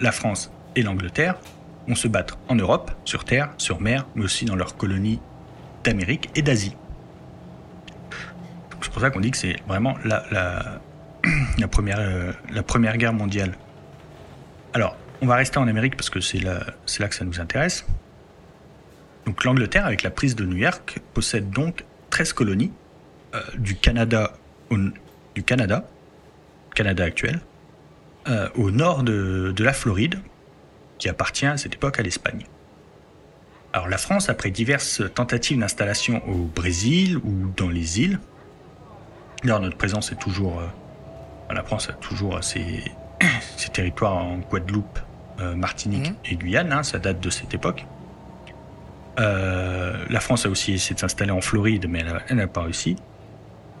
S2: la France et l'Angleterre, vont se battre en Europe, sur terre, sur mer, mais aussi dans leurs colonies d'Amérique et d'Asie. C'est pour ça qu'on dit que c'est vraiment la, la, première, euh, la première guerre mondiale. Alors, on va rester en Amérique parce que c'est là, là que ça nous intéresse. Donc l'Angleterre, avec la prise de New York, possède donc 13 colonies euh, du Canada du Canada, Canada actuel, euh, au nord de, la Floride, qui appartient à cette époque à l'Espagne. Alors la France, après diverses tentatives d'installation au Brésil ou dans les îles, alors notre présence est toujours, euh, la France a toujours ses, territoires en Guadeloupe, Martinique mmh. et Guyane, hein, ça date de cette époque. Euh, la France a aussi essayé de s'installer en Floride, mais elle n'a pas réussi.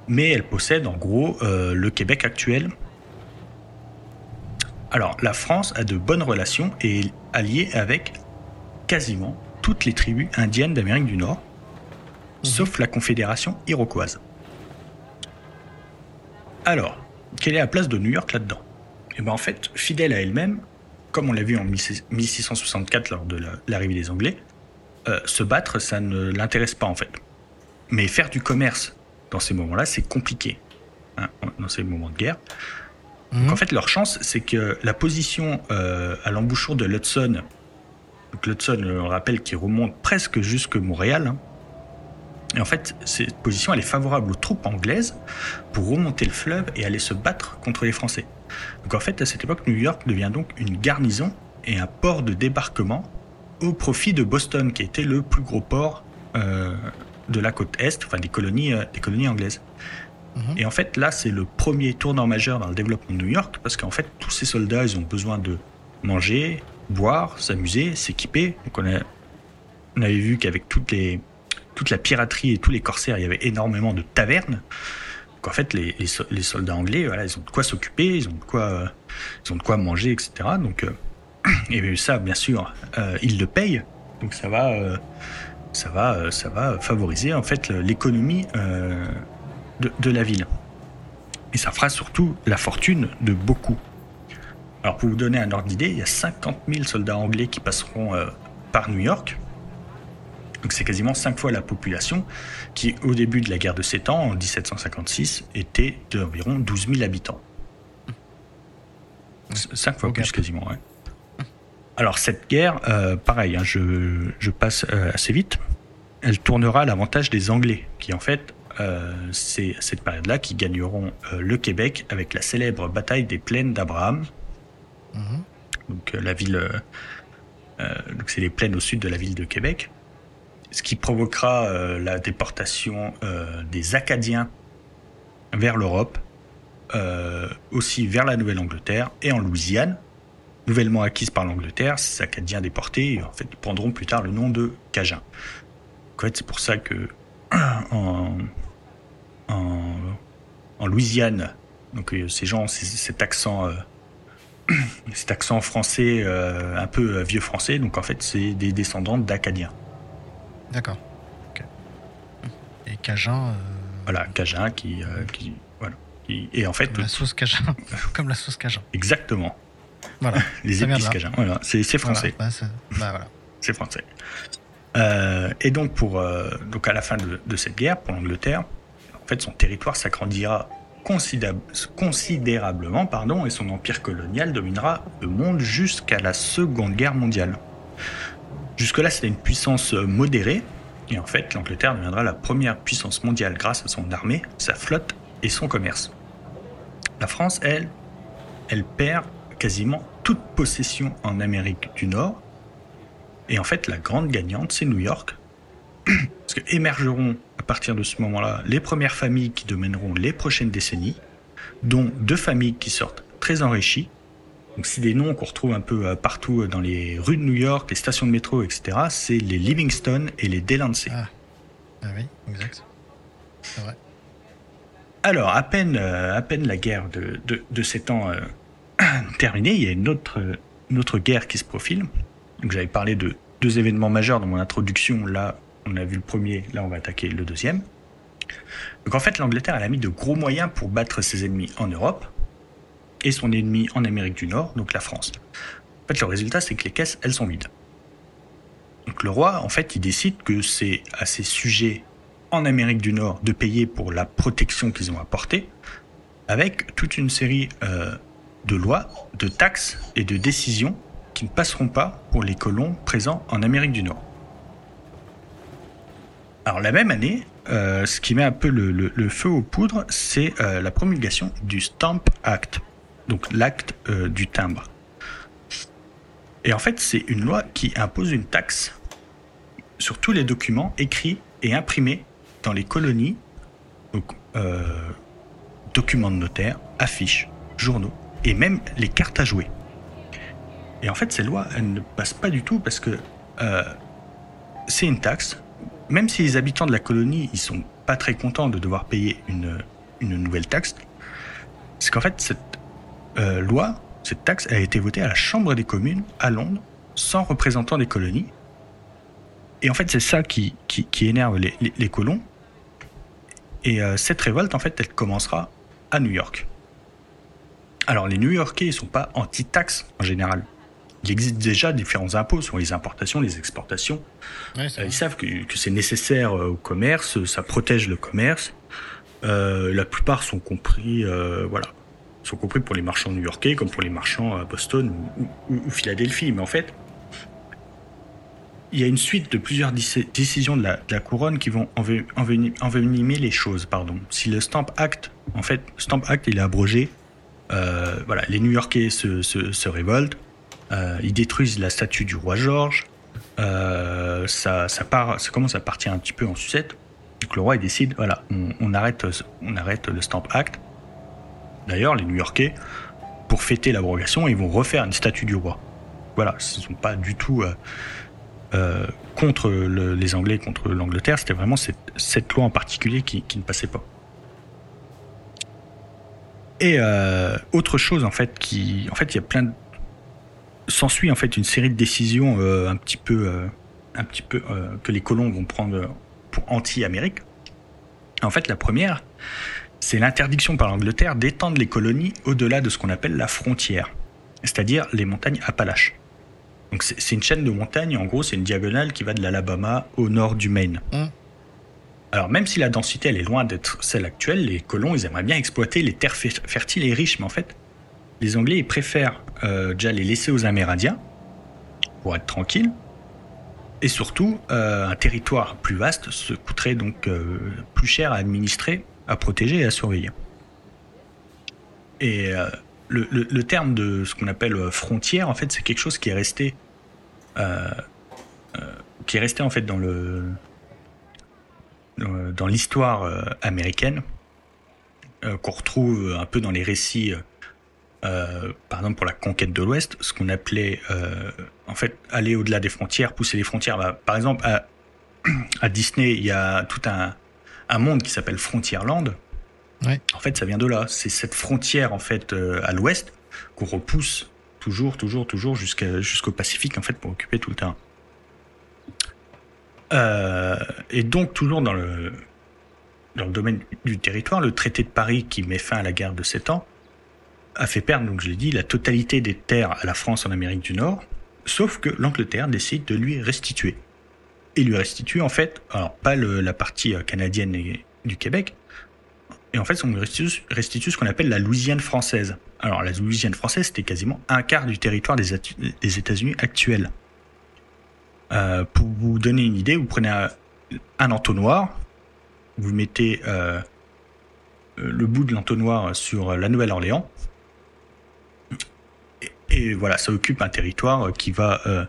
S2: Mais elle possède en gros le Québec actuel, alors, la France a de bonnes relations et est alliée avec quasiment toutes les tribus indiennes d'Amérique du Nord, mhm. sauf la Confédération iroquoise. Alors, quelle est la place de New York là-dedans? Eh bien, en fait, fidèle à elle-même, comme on l'a vu en 1664 lors de l'arrivée des Anglais, euh, se battre, ça ne l'intéresse pas en fait. Mais faire du commerce dans ces moments-là, c'est compliqué. Hein, dans ces moments de guerre. Donc en fait, leur chance, c'est que la position euh, à l'embouchure de l'Hudson, donc l'Hudson, on rappelle, qui remonte presque jusque Montréal, hein, et en fait, cette position, elle est favorable aux troupes anglaises pour remonter le fleuve et aller se battre contre les Français. Donc en fait, à cette époque, New York devient donc une garnison et un port de débarquement au profit de Boston, qui était le plus gros port euh, de la côte est, enfin des colonies, des colonies anglaises. Mhm. Et en fait, là, c'est le premier tournant majeur dans le développement de New York, parce qu'en fait, tous ces soldats, ils ont besoin de manger, boire, s'amuser, s'équiper. Donc on, a, on avait vu qu'avec toutes les, toute la piraterie et tous les corsaires, il y avait énormément de tavernes. Donc en fait, les, soldats anglais, ils ont de quoi s'occuper, ils ont de quoi, ils ont de quoi manger, etc. Donc, euh, et ça, bien sûr, euh, ils le payent. Donc ça va, euh, ça va, ça va favoriser en fait l'économie de, de la ville. Et ça fera surtout la fortune de beaucoup. Alors pour vous donner un ordre d'idée, il y a 50 000 soldats anglais qui passeront par New York. Donc c'est quasiment 5 fois la population qui, au début de la guerre de 7 ans, en 1756, était d'environ 12 000 habitants. 5 fois plus quasiment, ouais. Alors cette guerre, euh, pareil, hein, je, passe euh, assez vite, elle tournera à l'avantage des Anglais, qui en fait, euh, c'est à cette période-là qui gagneront le Québec avec la célèbre bataille des plaines d'Abraham. Mhm. Donc la ville, donc c'est les plaines au sud de la ville de Québec ce qui provoquera euh, la déportation euh, des Acadiens vers l'Europe, euh, aussi vers la Nouvelle-Angleterre et en Louisiane, nouvellement acquise par l'Angleterre. Ces Acadiens déportés, en fait, prendront plus tard le nom de Cajuns. En fait, c'est pour ça que en, Louisiane, donc ces gens, cet accent cet accent français un peu vieux français. Donc en fait, c'est des descendants d'Acadiens.
S1: D'accord. Et Cajun. Euh,
S2: voilà, Cajun qui, euh, qui, voilà, et en fait.
S1: Comme la sauce Cajun. Comme la sauce Cajun.
S2: Exactement. Voilà. Les épices Cajun. Voilà, c'est français.
S1: Bah, voilà.
S2: c'est français. Euh, et donc pour donc à la fin de, de cette guerre pour l'Angleterre, en fait son territoire s'agrandira considérablement, pardon, et son empire colonial dominera le monde jusqu'à la Seconde Guerre mondiale. Jusque-là, c'était une puissance euh, modérée, et en fait, l'Angleterre deviendra la première puissance mondiale grâce à son armée, sa flotte et son commerce. La France, elle, elle perd quasiment toute possession en Amérique du Nord, et en fait, la grande gagnante, c'est New York, parce que émergeront à partir de ce moment-là les premières familles qui domineront les prochaines décennies, dont deux familles qui sortent très enrichies, donc c'est des noms qu'on retrouve un peu euh, partout euh, dans les rues de New York, les stations de métro, etc. C'est les Livingston et les Delancey.
S1: Ah, ah oui, exact. C'est vrai.
S2: Alors, à peine, euh, à peine la guerre de, de, de 7 ans terminée, il y a une autre, une autre guerre qui se profile. Donc j'avais parlé de deux événements majeurs dans mon introduction. Là, on a vu le premier, là on va attaquer le deuxième. Donc en fait, l'Angleterre elle a mis de gros moyens pour battre ses ennemis en Europe et son ennemi en Amérique du Nord, donc la France. En fait, le résultat, c'est que les caisses, elles sont vides. Donc le roi, en fait, il décide que c'est à ses sujets en Amérique du Nord de payer pour la protection qu'ils ont apportée, avec toute une série euh, de lois, de taxes et de décisions qui ne passeront pas pour les colons présents en Amérique du Nord. Alors la même année, euh, ce qui met un peu le, feu aux poudres, c'est euh, la promulgation du Stamp Act, donc l'acte euh, du timbre. Et en fait, c'est une loi qui impose une taxe sur tous les documents écrits et imprimés dans les colonies, donc euh, documents de notaire, affiches, journaux et même les cartes à jouer. Et en fait, ces lois, elles ne passent pas du tout parce que euh, c'est une taxe. Même si les habitants de la colonie, ils sont pas très contents de devoir payer une, une nouvelle taxe, c'est qu'en fait, cette euh, loi, cette taxe a été votée à la Chambre des communes à Londres, sans représentant des colonies. Et en fait, c'est ça qui, qui, énerve les, colons. Et euh, cette révolte, en fait, elle commencera à New York. Alors, les New-Yorkais ne sont pas anti-taxes en général. Il existe déjà différents impôts sur les importations, les exportations. Euh, ils savent que, que c'est nécessaire au commerce, ça protège le commerce. la plupart sont compris, voilà, sont compris pour les marchands new-yorkais comme pour les marchands à Boston ou, Philadelphie. Mais en fait, il y a une suite de plusieurs décisions de la, couronne qui vont envenimer les choses. Pardon. Si le Stamp Act, en fait, Stamp Act, il est abrogé, euh, voilà, les New-Yorkais se, révoltent, euh, ils détruisent la statue du roi George, euh, ça, commence à partir un petit peu en sucette. Donc le roi décide, voilà, on arrête le Stamp Act. D'ailleurs, les New-Yorkais, pour fêter l'abrogation, ils vont refaire une statue du roi. Voilà, ce ne sont pas du tout euh, contre les Anglais, contre l'Angleterre. C'était vraiment cette, loi en particulier qui, ne passait pas. Et autre chose en fait qui, en fait, il y a plein de s'ensuit en fait une série de décisions euh, un petit peu, euh, un petit peu euh, que les colons vont prendre pour anti-Amérique. En fait, la première, c'est l'interdiction par l'Angleterre d'étendre les colonies au-delà de ce qu'on appelle la frontière, c'est-à-dire les montagnes Appalaches. Donc c'est une chaîne de montagnes, en gros c'est une diagonale qui va de l'Alabama au nord du Maine. Mmh. Alors même si la densité elle est loin d'être celle actuelle, les colons ils aimeraient bien exploiter les terres fertiles et riches, mais en fait les Anglais ils préfèrent euh, déjà les laisser aux Amérindiens pour être tranquilles. Et surtout, euh, un territoire plus vaste se coûterait donc euh, plus cher à administrer, à protéger et à surveiller. Et le, terme de ce qu'on appelle frontière, en fait, c'est quelque chose qui est resté, qui est resté en fait dans le dans l'histoire américaine, qu'on retrouve un peu dans les récits euh, par exemple pour la conquête de l'Ouest, ce qu'on appelait euh, en fait aller au-delà des frontières, pousser les frontières. Bah, par exemple, à, Disney, il y a tout un, un monde qui s'appelle Frontierland. Ouais. En fait, ça vient de là. C'est cette frontière en fait euh, à l'Ouest qu'on repousse toujours, toujours, toujours jusqu'à jusqu'au Pacifique en fait pour occuper tout le terrain. Euh, et donc toujours dans le dans le domaine du territoire, le traité de Paris qui met fin à la guerre de 7 ans a fait perdre, donc je l'ai dit, la totalité des terres à la France en Amérique du Nord, sauf que l'Angleterre décide de lui restituer. Et lui restitue en fait, alors pas la partie euh, canadienne et, du Québec, et en fait on lui restitue, ce qu'on appelle la Louisiane française. Alors la Louisiane française c'était quasiment un quart du territoire des, États-Unis actuels. Euh, pour vous donner une idée, vous prenez un, entonnoir, vous mettez euh, le bout de l'entonnoir sur la Nouvelle-Orléans, et voilà, ça occupe un territoire qui va euh,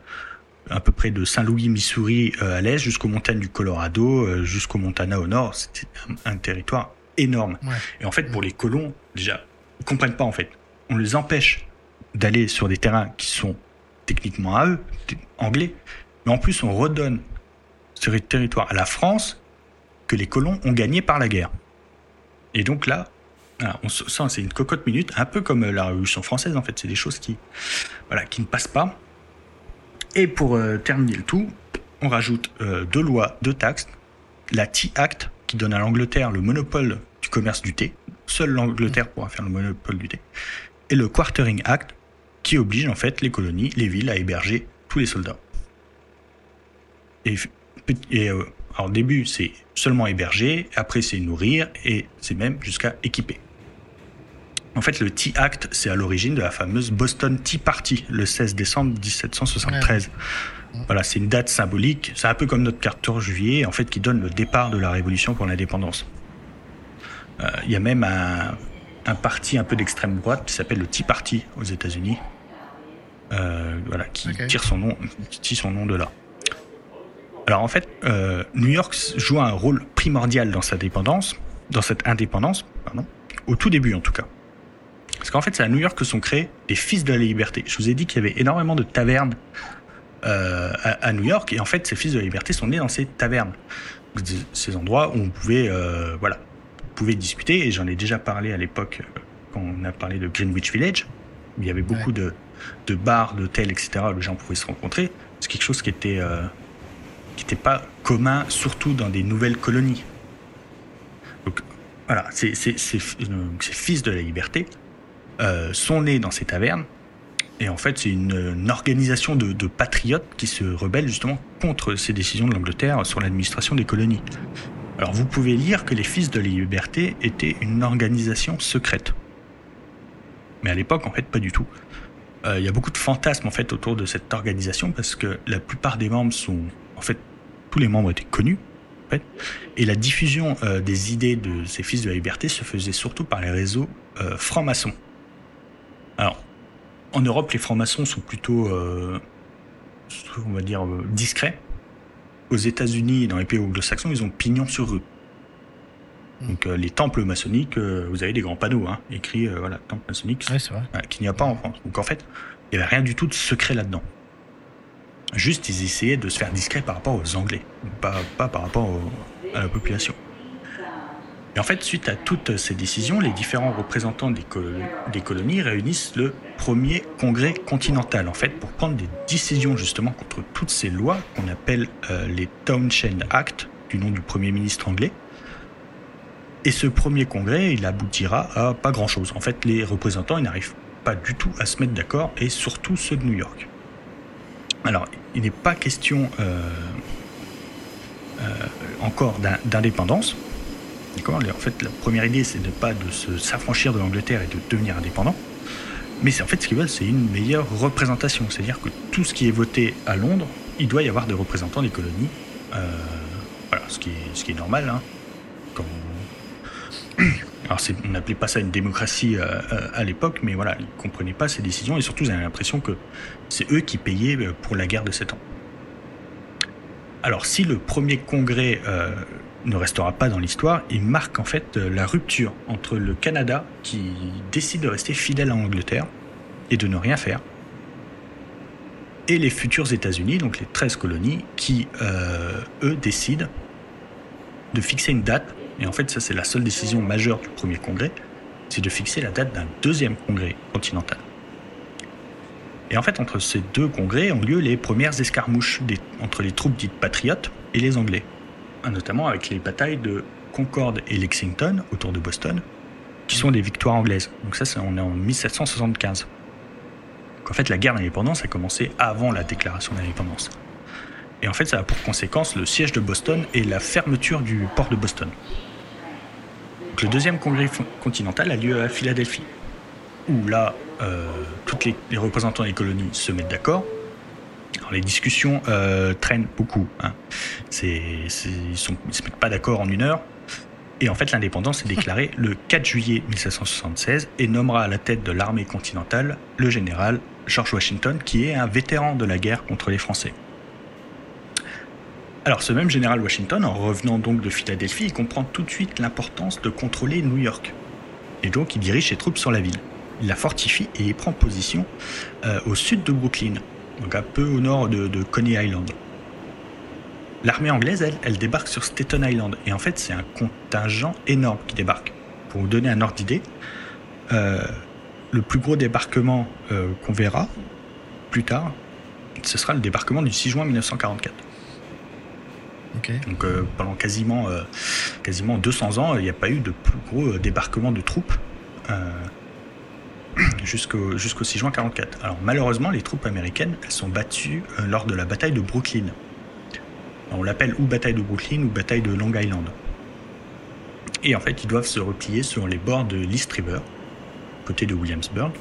S2: à peu près de Saint-Louis, Missouri euh, à l'est jusqu'aux montagnes du Colorado, jusqu'au Montana au nord. C'est un, territoire énorme. Et en fait, pour les colons, déjà, ils comprennent pas en fait. On les empêche d'aller sur des terrains qui sont techniquement à eux, anglais, mais en plus on redonne ce territoire à la France que les colons ont gagné par la guerre. Et donc là, on sent, c'est une cocotte minute, un peu comme euh, la Révolution française en fait. C'est des choses qui, voilà, qui ne passent pas. Et pour euh, terminer le tout, on rajoute euh, deux lois, deux taxes. La Tea Act qui donne à l'Angleterre le monopole du commerce du thé. Seule l'Angleterre pourra faire le monopole du thé. Et le Quartering Act qui oblige en fait les colonies, les villes à héberger tous les soldats. Et, alors au début c'est seulement héberger, après c'est nourrir et c'est même jusqu'à équiper. En fait, le Tea Act, c'est à l'origine de la fameuse Boston Tea Party, le 16 décembre 1773. Voilà, c'est une date symbolique. C'est un peu comme notre 14 juillet, en fait, qui donne le départ de la Révolution pour l'indépendance. Euh, il y a même un, parti un peu d'extrême droite qui s'appelle le Tea Party aux États-Unis, euh, voilà, qui tire son nom, tire son nom de là. Alors en fait, euh, New York joue un rôle primordial dans sa dépendance, dans cette indépendance, pardon, au tout début en tout cas. Parce qu'en fait, c'est à New York que sont créés les Fils de la Liberté. Je vous ai dit qu'il y avait énormément de tavernes euh, à, New York, et en fait, ces Fils de la Liberté sont nés dans ces tavernes, ces endroits où on pouvait, euh, voilà, pouvait discuter. Et j'en ai déjà parlé à l'époque euh, quand on a parlé de Greenwich Village. Où il y avait beaucoup de, de bars, d'hôtels, etc. où les gens pouvaient se rencontrer. C'est quelque chose qui était euh, qui n'était pas commun, surtout dans des nouvelles colonies. Donc voilà, ces fils de la liberté euh, sont nés dans ces tavernes. Et en fait, c'est une, organisation de, patriotes qui se rebellent justement contre ces décisions de l'Angleterre sur l'administration des colonies. Alors vous pouvez lire que les Fils de la Liberté étaient une organisation secrète. Mais à l'époque, en fait, pas du tout. Euh, il y a beaucoup de fantasmes en fait autour de cette organisation parce que la plupart des membres sont, en fait, tous les membres étaient connus. En fait, et la diffusion euh, des idées de ces Fils de la Liberté se faisait surtout par les réseaux francs-maçons. Alors, en Europe, les francs-maçons sont plutôt, euh, on va dire, euh, discrets. Aux États-Unis et dans les pays anglo-saxons, ils ont pignon sur eux. Mm. Donc les temples maçonniques, vous avez des grands panneaux hein, écrits, voilà, temple maçonnique,
S1: ouais,
S2: qu'il n'y a pas en France. Donc en fait, il n'y avait rien du tout de secret là-dedans. Juste, ils essayaient de se faire discret par rapport aux Anglais, pas, pas par rapport à la population. Et en fait, suite à toutes ces décisions, les différents représentants des, colonies réunissent le premier congrès continental, en fait, pour prendre des décisions justement contre toutes ces lois qu'on appelle euh, les Townshend Act, du nom du premier ministre anglais. Et ce premier congrès, il aboutira à pas grand-chose. En fait, les représentants, ils n'arrivent pas du tout à se mettre d'accord, et surtout ceux de New York. Alors, il n'est pas question euh, euh, encore d'indépendance, en fait, la première idée, c'est de pas de s'affranchir de l'Angleterre et de devenir indépendant. Mais c'est en fait ce qu'ils veulent, c'est une meilleure représentation. C'est-à-dire que tout ce qui est voté à Londres, il doit y avoir des représentants des colonies. Euh, voilà, ce qui est, ce qui est normal. Hein. Alors, on n'appelait pas ça une démocratie euh, euh, à l'époque, mais voilà, ils ne comprenaient pas ces décisions et surtout, ils avaient l'impression que c'est eux qui payaient pour la guerre de 7 ans. Alors, si le premier congrès ne restera pas dans l'histoire, il marque en fait euh, la rupture entre le Canada qui décide de rester fidèle à l'Angleterre et de ne rien faire, et les futurs États-Unis, donc les 13 colonies, qui, euh, eux, décident de fixer une date, et en fait ça c'est la seule décision majeure du premier congrès, c'est de fixer la date d'un deuxième congrès continental. Et en fait, entre ces deux congrès ont lieu les premières escarmouches entre les troupes dites patriotes et les Anglais notamment avec les batailles de Concorde et Lexington autour de Boston, qui sont des victoires anglaises. Donc ça, on est en 1775. Donc en fait, la guerre d'indépendance a commencé avant la déclaration d'indépendance. Et en fait, ça a pour conséquence le siège de Boston et la fermeture du port de Boston. Le deuxième congrès continental a lieu à Philadelphie, où là, euh, tous les représentants des colonies se mettent d'accord les discussions euh, traînent beaucoup. Hein. ils ne se mettent pas d'accord en une heure. Et en fait, l'indépendance est déclarée le 4 juillet 1776 et nommera à la tête de l'armée continentale le général George Washington, qui est un vétéran de la guerre contre les Français. Alors, ce même général Washington, en revenant donc de Philadelphie, il comprend tout de suite l'importance de contrôler New York. Et donc, il dirige ses troupes sur la ville. Il la fortifie et y prend position euh, au sud de Brooklyn, donc un peu au nord de, Coney Island. L'armée anglaise, elle, elle débarque sur Staten Island. Et en fait, c'est un contingent énorme qui débarque. Pour vous donner un ordre d'idée, euh, le plus gros débarquement euh, qu'on verra plus tard, ce sera le débarquement du 6 juin 1944. Donc euh, pendant quasiment, quasiment 200 ans, il n'y a pas eu de plus gros débarquement de troupes jusqu'au 6 juin 44. Alors malheureusement, les troupes américaines elles sont battues euh, lors de la bataille de Brooklyn. On l'appelle ou bataille de Brooklyn ou bataille de Long Island. Et en fait, ils doivent se replier sur les bords de l'East River, côté de Williamsburg.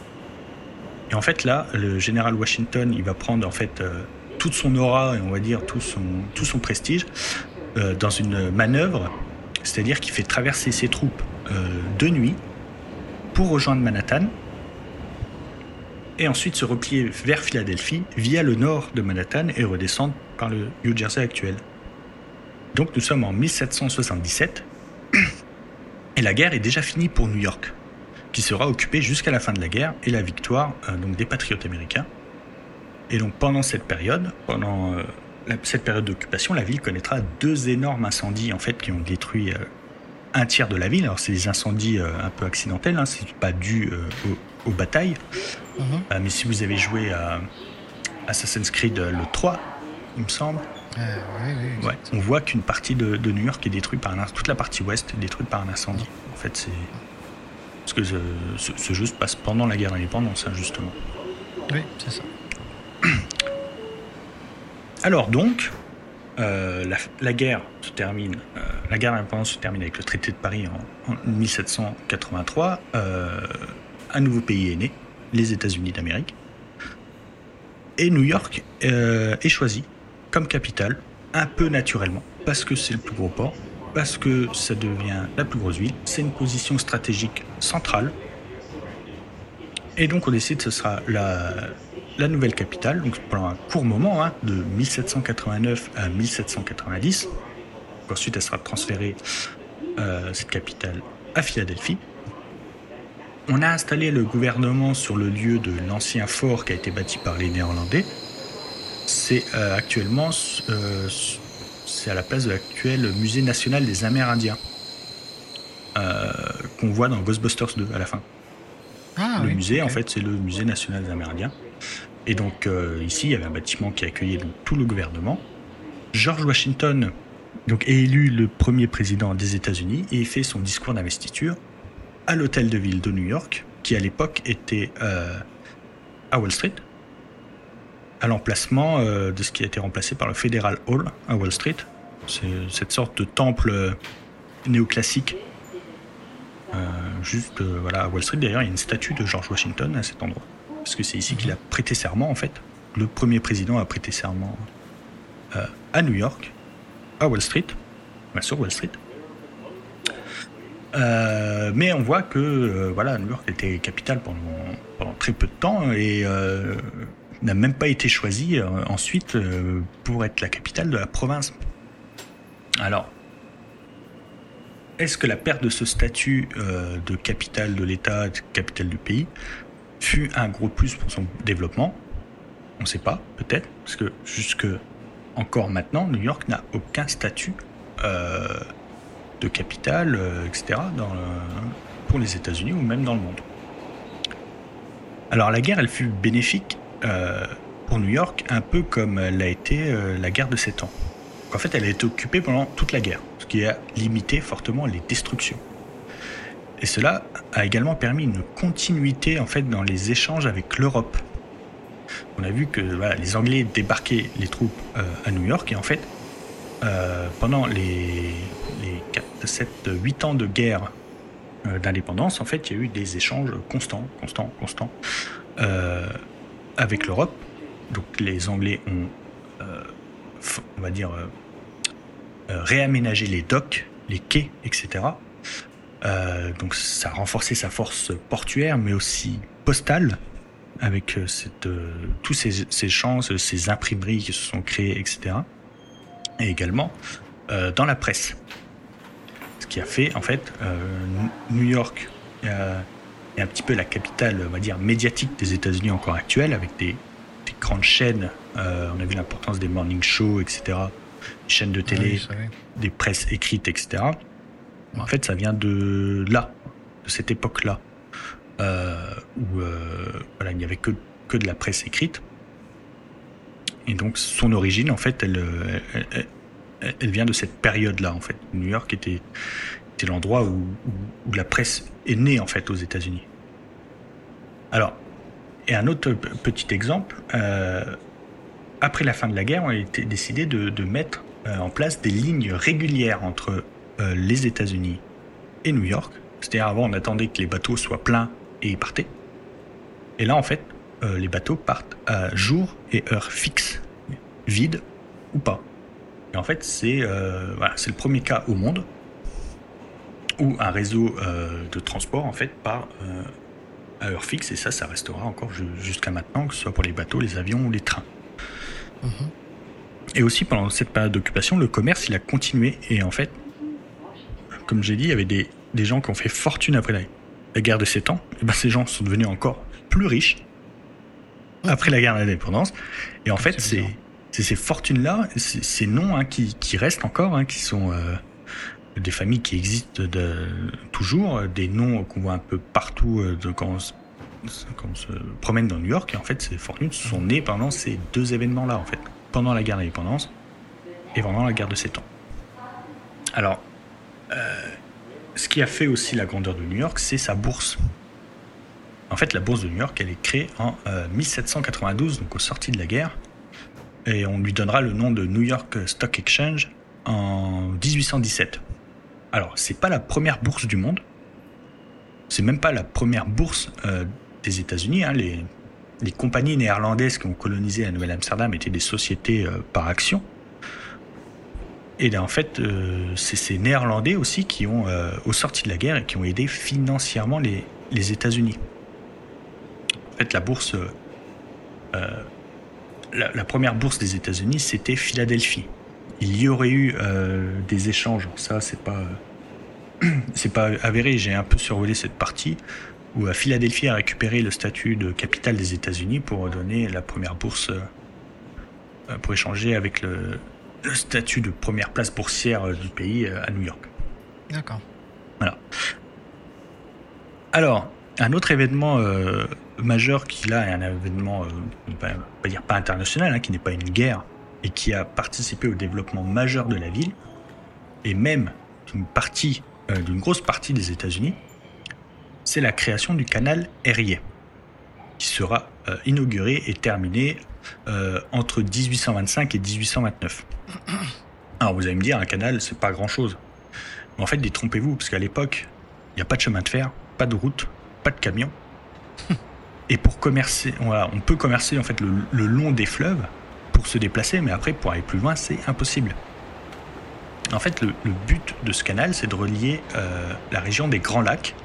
S2: Et en fait, là, le général Washington, il va prendre en fait euh, toute son aura et on va dire tout son, tout son prestige euh, dans une manœuvre, c'est-à-dire qu'il fait traverser ses troupes de nuit pour rejoindre Manhattan et ensuite se replier vers Philadelphie via le nord de Manhattan et redescendre par le New Jersey actuel. Donc nous sommes en 1777 et la guerre est déjà finie pour New York, qui sera occupée jusqu'à la fin de la guerre et la victoire euh, donc des patriotes américains. Et donc pendant cette période, pendant euh, cette période d'occupation, la ville connaîtra deux énormes incendies en fait qui ont détruit euh, un tiers de la ville. Alors c'est des incendies un peu accidentels, hein, c'est pas dû aux batailles. Mhm. Euh, mais si vous avez joué à Assassin's Creed euh, le 3, il me semble,
S1: euh,
S2: on voit qu'une partie de, New York est détruite par un toute la partie ouest est détruite par un incendie. En fait, c'est parce que ce, jeu se passe pendant la guerre d'indépendance, hein, justement.
S1: Oui, c'est ça.
S2: Alors donc, la, guerre se termine, la guerre d'indépendance se termine avec le traité de Paris en, en 1783 un nouveau pays est né, les États-Unis d'Amérique. Et New York euh, est choisi comme capitale, un peu naturellement, parce que c'est le plus gros port, parce que ça devient la plus grosse ville, c'est une position stratégique centrale. Et donc on décide que ce sera la, nouvelle capitale, donc pendant un court moment, hein, de 1789 à 1790. Ensuite, elle sera transférée cette capitale à Philadelphie. On a installé le gouvernement sur le lieu de l'ancien fort qui a été bâti par les Néerlandais. C'est actuellement c'est à la place de l'actuel musée national des Amérindiens qu'on voit dans Ghostbusters 2 à la fin. Ah, le musée, en fait, c'est le musée national des Amérindiens. Et donc euh, ici, il y avait un bâtiment qui accueillait tout le gouvernement. George Washington donc, est élu le premier président des États-Unis et fait son discours d'investiture à l'hôtel de ville de New York, qui à l'époque était euh, à Wall Street, à l'emplacement euh, de ce qui a été remplacé par le Federal Hall à Wall Street. C'est cette sorte de temple néoclassique juste voilà, à Wall Street. D'ailleurs, il y a une statue de George Washington à cet endroit parce que c'est ici qu'il a prêté serment en fait. Le premier président a prêté serment euh, à New York, à Wall Street, sur Wall Street. Euh, mais on voit que euh, voilà, New York était capitale pendant, très peu de temps et n'a même pas été choisi ensuite pour être la capitale de la province. Alors, est-ce que la perte de ce statut de capitale de l'État, de capitale du pays, fut un gros plus pour son développement? On ne sait pas, peut-être, parce que jusque encore maintenant, New York n'a aucun statut euh, de capitale, euh, etc., dans pour les États-Unis ou même dans le monde. Alors la guerre, elle fut bénéfique euh, pour New York, un peu comme l'a été la guerre de 7 ans. en fait, elle a été occupée pendant toute la guerre, ce qui a limité fortement les destructions. Et cela a également permis une continuité en fait dans les échanges avec l'Europe. On a vu que les Anglais débarquaient les troupes euh, à New York et en fait, euh, pendant les, les 4, 7, 8 ans de guerre euh, d'indépendance, en fait, il y a eu des échanges constants, constants, constants avec l'Europe. Donc les Anglais ont, on va dire, réaménagé les docks, les quais, etc. Euh, donc ça a renforcé sa force portuaire, mais aussi postale, avec euh, euh, tous ces, ces ces imprimeries qui se sont créées, etc. Et également dans la presse. Qui a fait, en fait, New York est un petit peu la capitale, on va dire, médiatique des États-Unis encore actuelle, avec des, des grandes chaînes. on a vu l'importance des morning shows, etc. Des chaînes de télé, des presses écrites, etc. En fait, ça vient de là, de cette époque-là, euh, où euh, voilà, il n'y avait que, que de la presse écrite. Et donc, son origine, en fait, elle, elle, vient de cette période-là, en fait. New York était, était l'endroit où, la presse est née, en fait, aux États-Unis. Alors, et un autre petit exemple, euh, après la fin de la guerre, on a été décidé de, mettre en place des lignes régulières entre euh, les États-Unis et New York. C'est-à-dire avant, on attendait que les bateaux soient pleins et ils partaient. Et là, en fait, euh, les bateaux partent à jour et heure fixe, vide ou pas. Et en fait, c'est euh, voilà, le premier cas au monde où un réseau de transport en fait part à heure fixe et ça, ça restera encore jusqu'à maintenant, que ce soit pour les bateaux, les avions ou les trains. Mhm. Et aussi pendant cette période d'occupation, le commerce il a continué et en fait comme j'ai dit, il y avait des, gens qui ont fait fortune après la, guerre de 7 ans. Et ben, ces gens sont devenus encore plus riches après la guerre d'indépendance. Et en fait, c'est ces fortunes-là, ces noms hein, qui, restent encore, hein, qui sont euh, des familles qui existent toujours, des noms qu'on voit un peu partout euh, quand, on se, promène dans New York. Et en fait, ces fortunes sont nées pendant ces deux événements-là, en fait, pendant la guerre d'indépendance et pendant la guerre de 7 ans. Alors, euh, ce qui a fait aussi la grandeur de New York, c'est sa bourse. En fait, la bourse de New York, elle est créée en 1792, euh, donc au sorti de la guerre, et on lui donnera le nom de New York Stock Exchange en 1817. Alors, c'est pas la première bourse du monde, c'est même pas la première bourse euh, des États-Unis. Hein. Les, compagnies néerlandaises qui ont colonisé la Nouvelle-Amsterdam étaient des sociétés par action. Et en fait, euh, c'est ces Néerlandais aussi qui ont, euh, au sorti de la guerre, qui ont aidé financièrement les États-Unis. En fait, la bourse, euh, la, première bourse des États-Unis, c'était Philadelphie. Il y aurait eu des échanges. Ça, c'est pas c'est pas avéré, j'ai un peu survolé cette partie où Philadelphie a récupéré le statut de capitale des États-Unis pour donner la première bourse, euh, pour échanger avec le, statut de première place boursière du pays à New York.
S1: D'accord.
S2: Voilà. Alors, un autre événement majeur qui là est un événement, euh, dire pas international, hein, qui n'est pas une guerre, et qui a participé au développement majeur de la ville, et même d'une partie, euh, d'une grosse partie des États-Unis, c'est la création du canal Erie, qui sera euh, inauguré et terminé entre 1825 et 1829. Alors vous allez me dire, un canal, c'est pas grand-chose. Mais en fait, détrompez-vous, parce qu'à l'époque, il n'y a pas de chemin de fer, pas de route, pas de camion. Et pour commercer, on, peut commercer en fait le, long des fleuves pour se déplacer, mais après pour aller plus loin, c'est impossible. En fait, le, but de ce canal, c'est de relier euh, la région des Grands Lacs.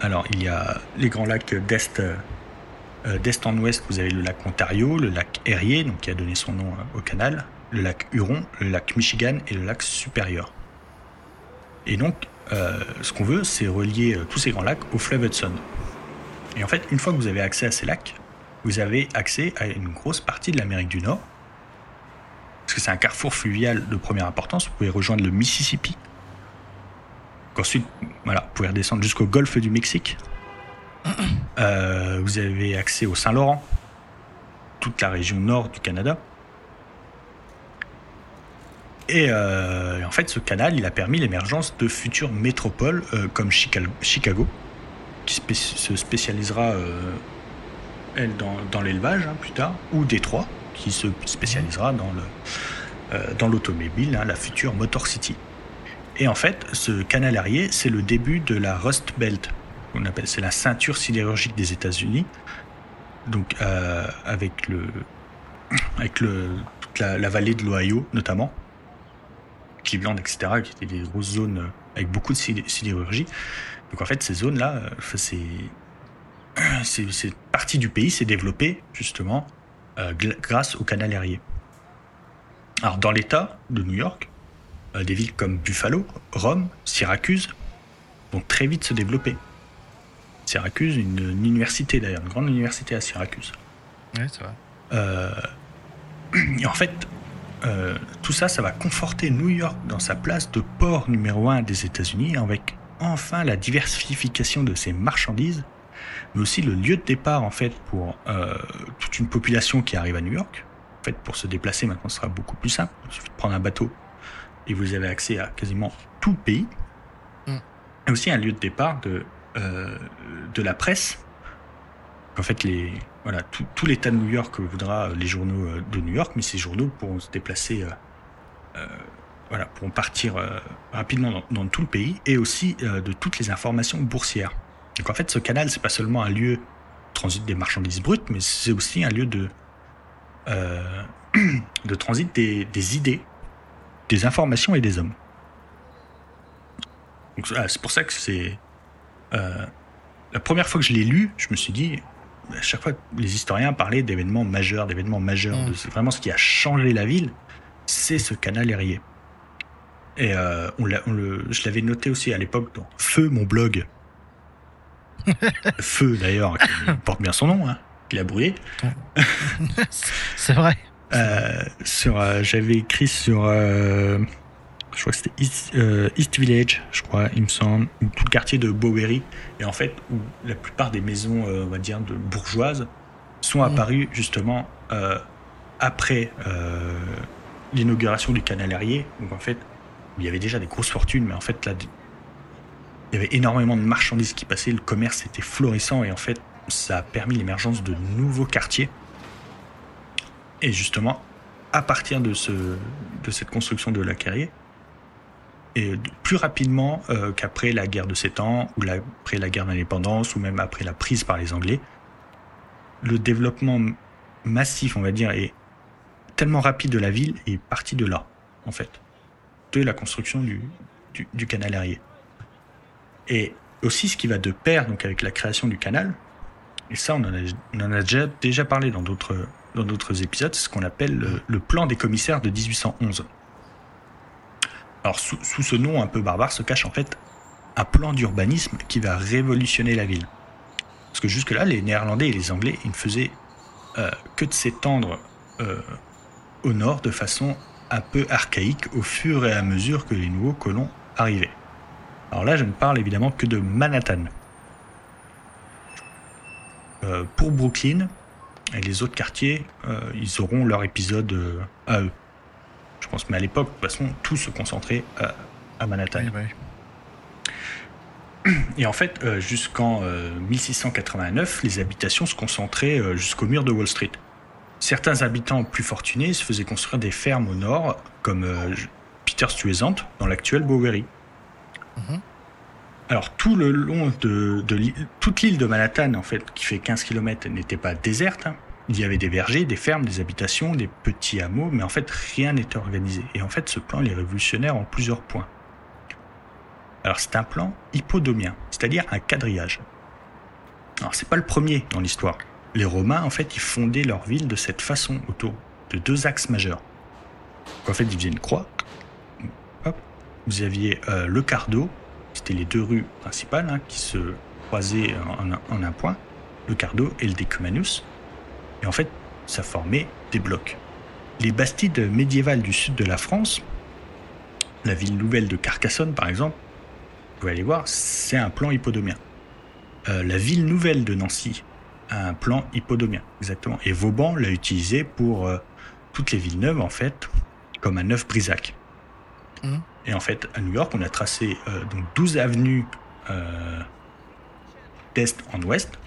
S2: Alors, il y a les Grands Lacs d'est, euh, d'est en ouest. Vous avez le lac Ontario, le lac Erie, donc qui a donné son nom euh, au canal, le lac Huron, le lac Michigan et le lac Supérieur. Et donc, ce qu'on veut, c'est relier tous ces grands lacs au fleuve Hudson. Et en fait, une fois que vous avez accès à ces lacs, vous avez accès à une grosse partie de l'Amérique du Nord. Parce que c'est un carrefour fluvial de première importance. Vous pouvez rejoindre le Mississippi. Ensuite, voilà, vous pouvez redescendre jusqu'au golfe du Mexique. Euh, vous avez accès au Saint-Laurent, toute la région nord du Canada. Et, euh, en fait, ce canal, il a permis l'émergence de futures métropoles euh, comme Chicago, qui se spécialisera, euh, elle, dans, l'élevage hein, plus tard, ou Détroit, qui se spécialisera dans euh, dans l'automobile, hein, la future Motor City. Et en fait, ce canal arrière, c'est le début de la Rust Belt. On appelle, c'est la ceinture sidérurgique des États-Unis. Donc, avec le, avec le, toute la, vallée de l'Ohio, notamment, Cleveland, etc., qui étaient des grosses zones avec beaucoup de sidérurgie. Donc en fait, ces zones-là, euh, c'est, cette partie du pays s'est développée justement euh, grâce au canal aérien. Alors dans l'État de New York, euh, des villes comme Buffalo, Rome, Syracuse vont très vite se développer. Syracuse, une, université d'ailleurs, une grande université à Syracuse.
S1: Oui, c'est
S2: vrai. et en fait, tout ça, ça va conforter New York dans sa place de port numéro un des États-Unis avec enfin la diversification de ces marchandises, mais aussi le lieu de départ en fait pour euh, toute une population qui arrive à New York. En fait, pour se déplacer maintenant, ce sera beaucoup plus simple. Il suffit de prendre un bateau et vous avez accès à quasiment tout le pays. Mm. Et aussi un lieu de départ de, euh, de la presse. En fait, les, tout, l'État de New York voudra les journaux euh, de New York, mais ces journaux pourront se déplacer voilà, pourront partir euh, rapidement dans, tout le pays et aussi euh, de toutes les informations boursières. Donc en fait, ce canal, c'est pas seulement un lieu de transit des marchandises brutes, mais c'est aussi un lieu de, euh, transit des, des, idées, des informations et des hommes. c'est pour ça que c'est la première fois que je l'ai lu, je me suis dit, à chaque fois que les historiens parlaient d'événements majeurs, d'événements majeurs, mmh. c'est vraiment ce qui a changé la ville, c'est ce canal aérien. Et euh, on, le, je l'avais noté aussi à l'époque dans Feu, mon blog. Feu, d'ailleurs, qui porte bien son nom, hein, qui a brûlé.
S1: C'est vrai.
S2: Euh, sur, euh, j'avais écrit sur, je crois que c'était East, Village, je crois, il me semble, tout le quartier de Bowery, et en fait, où la plupart des maisons, on va dire, de bourgeoises sont apparues justement après l'inauguration du canal aérien. Donc en fait, il y avait déjà des grosses fortunes, mais en fait, là, il y avait énormément de marchandises qui passaient, le commerce était florissant, et en fait, ça a permis l'émergence de nouveaux quartiers. Et justement, à partir de, ce, de cette construction de la carrière, et plus rapidement euh, qu'après la guerre de Sept Ans, ou après la guerre d'indépendance, ou même après la prise par les Anglais, le développement massif, on va dire, et tellement rapide de la ville est parti de là, en fait de la construction du, du, canal aérien. Et aussi ce qui va de pair donc avec la création du canal, et ça on en a, déjà, parlé dans d'autres épisodes, c'est ce qu'on appelle le, plan des commissaires de 1811. Alors sous, ce nom un peu barbare se cache en fait un plan d'urbanisme qui va révolutionner la ville. Parce que jusque-là, les Néerlandais et les Anglais, ne faisaient euh, que de s'étendre euh, au nord de façon un peu archaïque au fur et à mesure que les nouveaux colons arrivaient. Alors là, je ne parle évidemment que de Manhattan. Euh, pour Brooklyn et les autres quartiers, ils auront leur épisode à eux. Je pense, mais à l'époque, de toute façon, tout se concentrait à, Manhattan. Et en fait, euh, jusqu'en 1689, euh, les habitations se concentraient euh, jusqu'au mur de Wall Street. Certains habitants plus fortunés se faisaient construire des fermes au nord, comme Peter Stuyvesant, dans l'actuel Bowery. Mhm. Alors tout le long de, toute l'île de Manhattan, en fait, qui fait 15 km, n'était pas déserte. Il y avait des vergers, des fermes, des habitations, des petits hameaux, mais en fait rien n'était organisé. Et en fait, ce plan est révolutionnaire en plusieurs points. Alors c'est un plan hypodomien, c'est-à-dire un quadrillage. Alors c'est pas le premier dans l'histoire. Les Romains, en fait, ils fondaient leur ville de cette façon, autour de deux axes majeurs. en fait, ils faisaient une croix. Vous aviez euh, le Cardo, c'était les deux rues principales hein, qui se croisaient en, un point, le Cardo et le Decumanus. Et en fait, ça formait des blocs. Les bastides médiévales du sud de la France, la ville nouvelle de Carcassonne par exemple, vous pouvez aller voir, c'est un plan hippodomien. Euh, la ville nouvelle de Nancy a un plan hippodomien, exactement. Et Vauban l'a utilisé pour euh, toutes les villes neuves, en fait, comme un neuf Brisac. Mmh. Et en fait, à New York, on a tracé euh, donc 12 avenues d'est en ouest,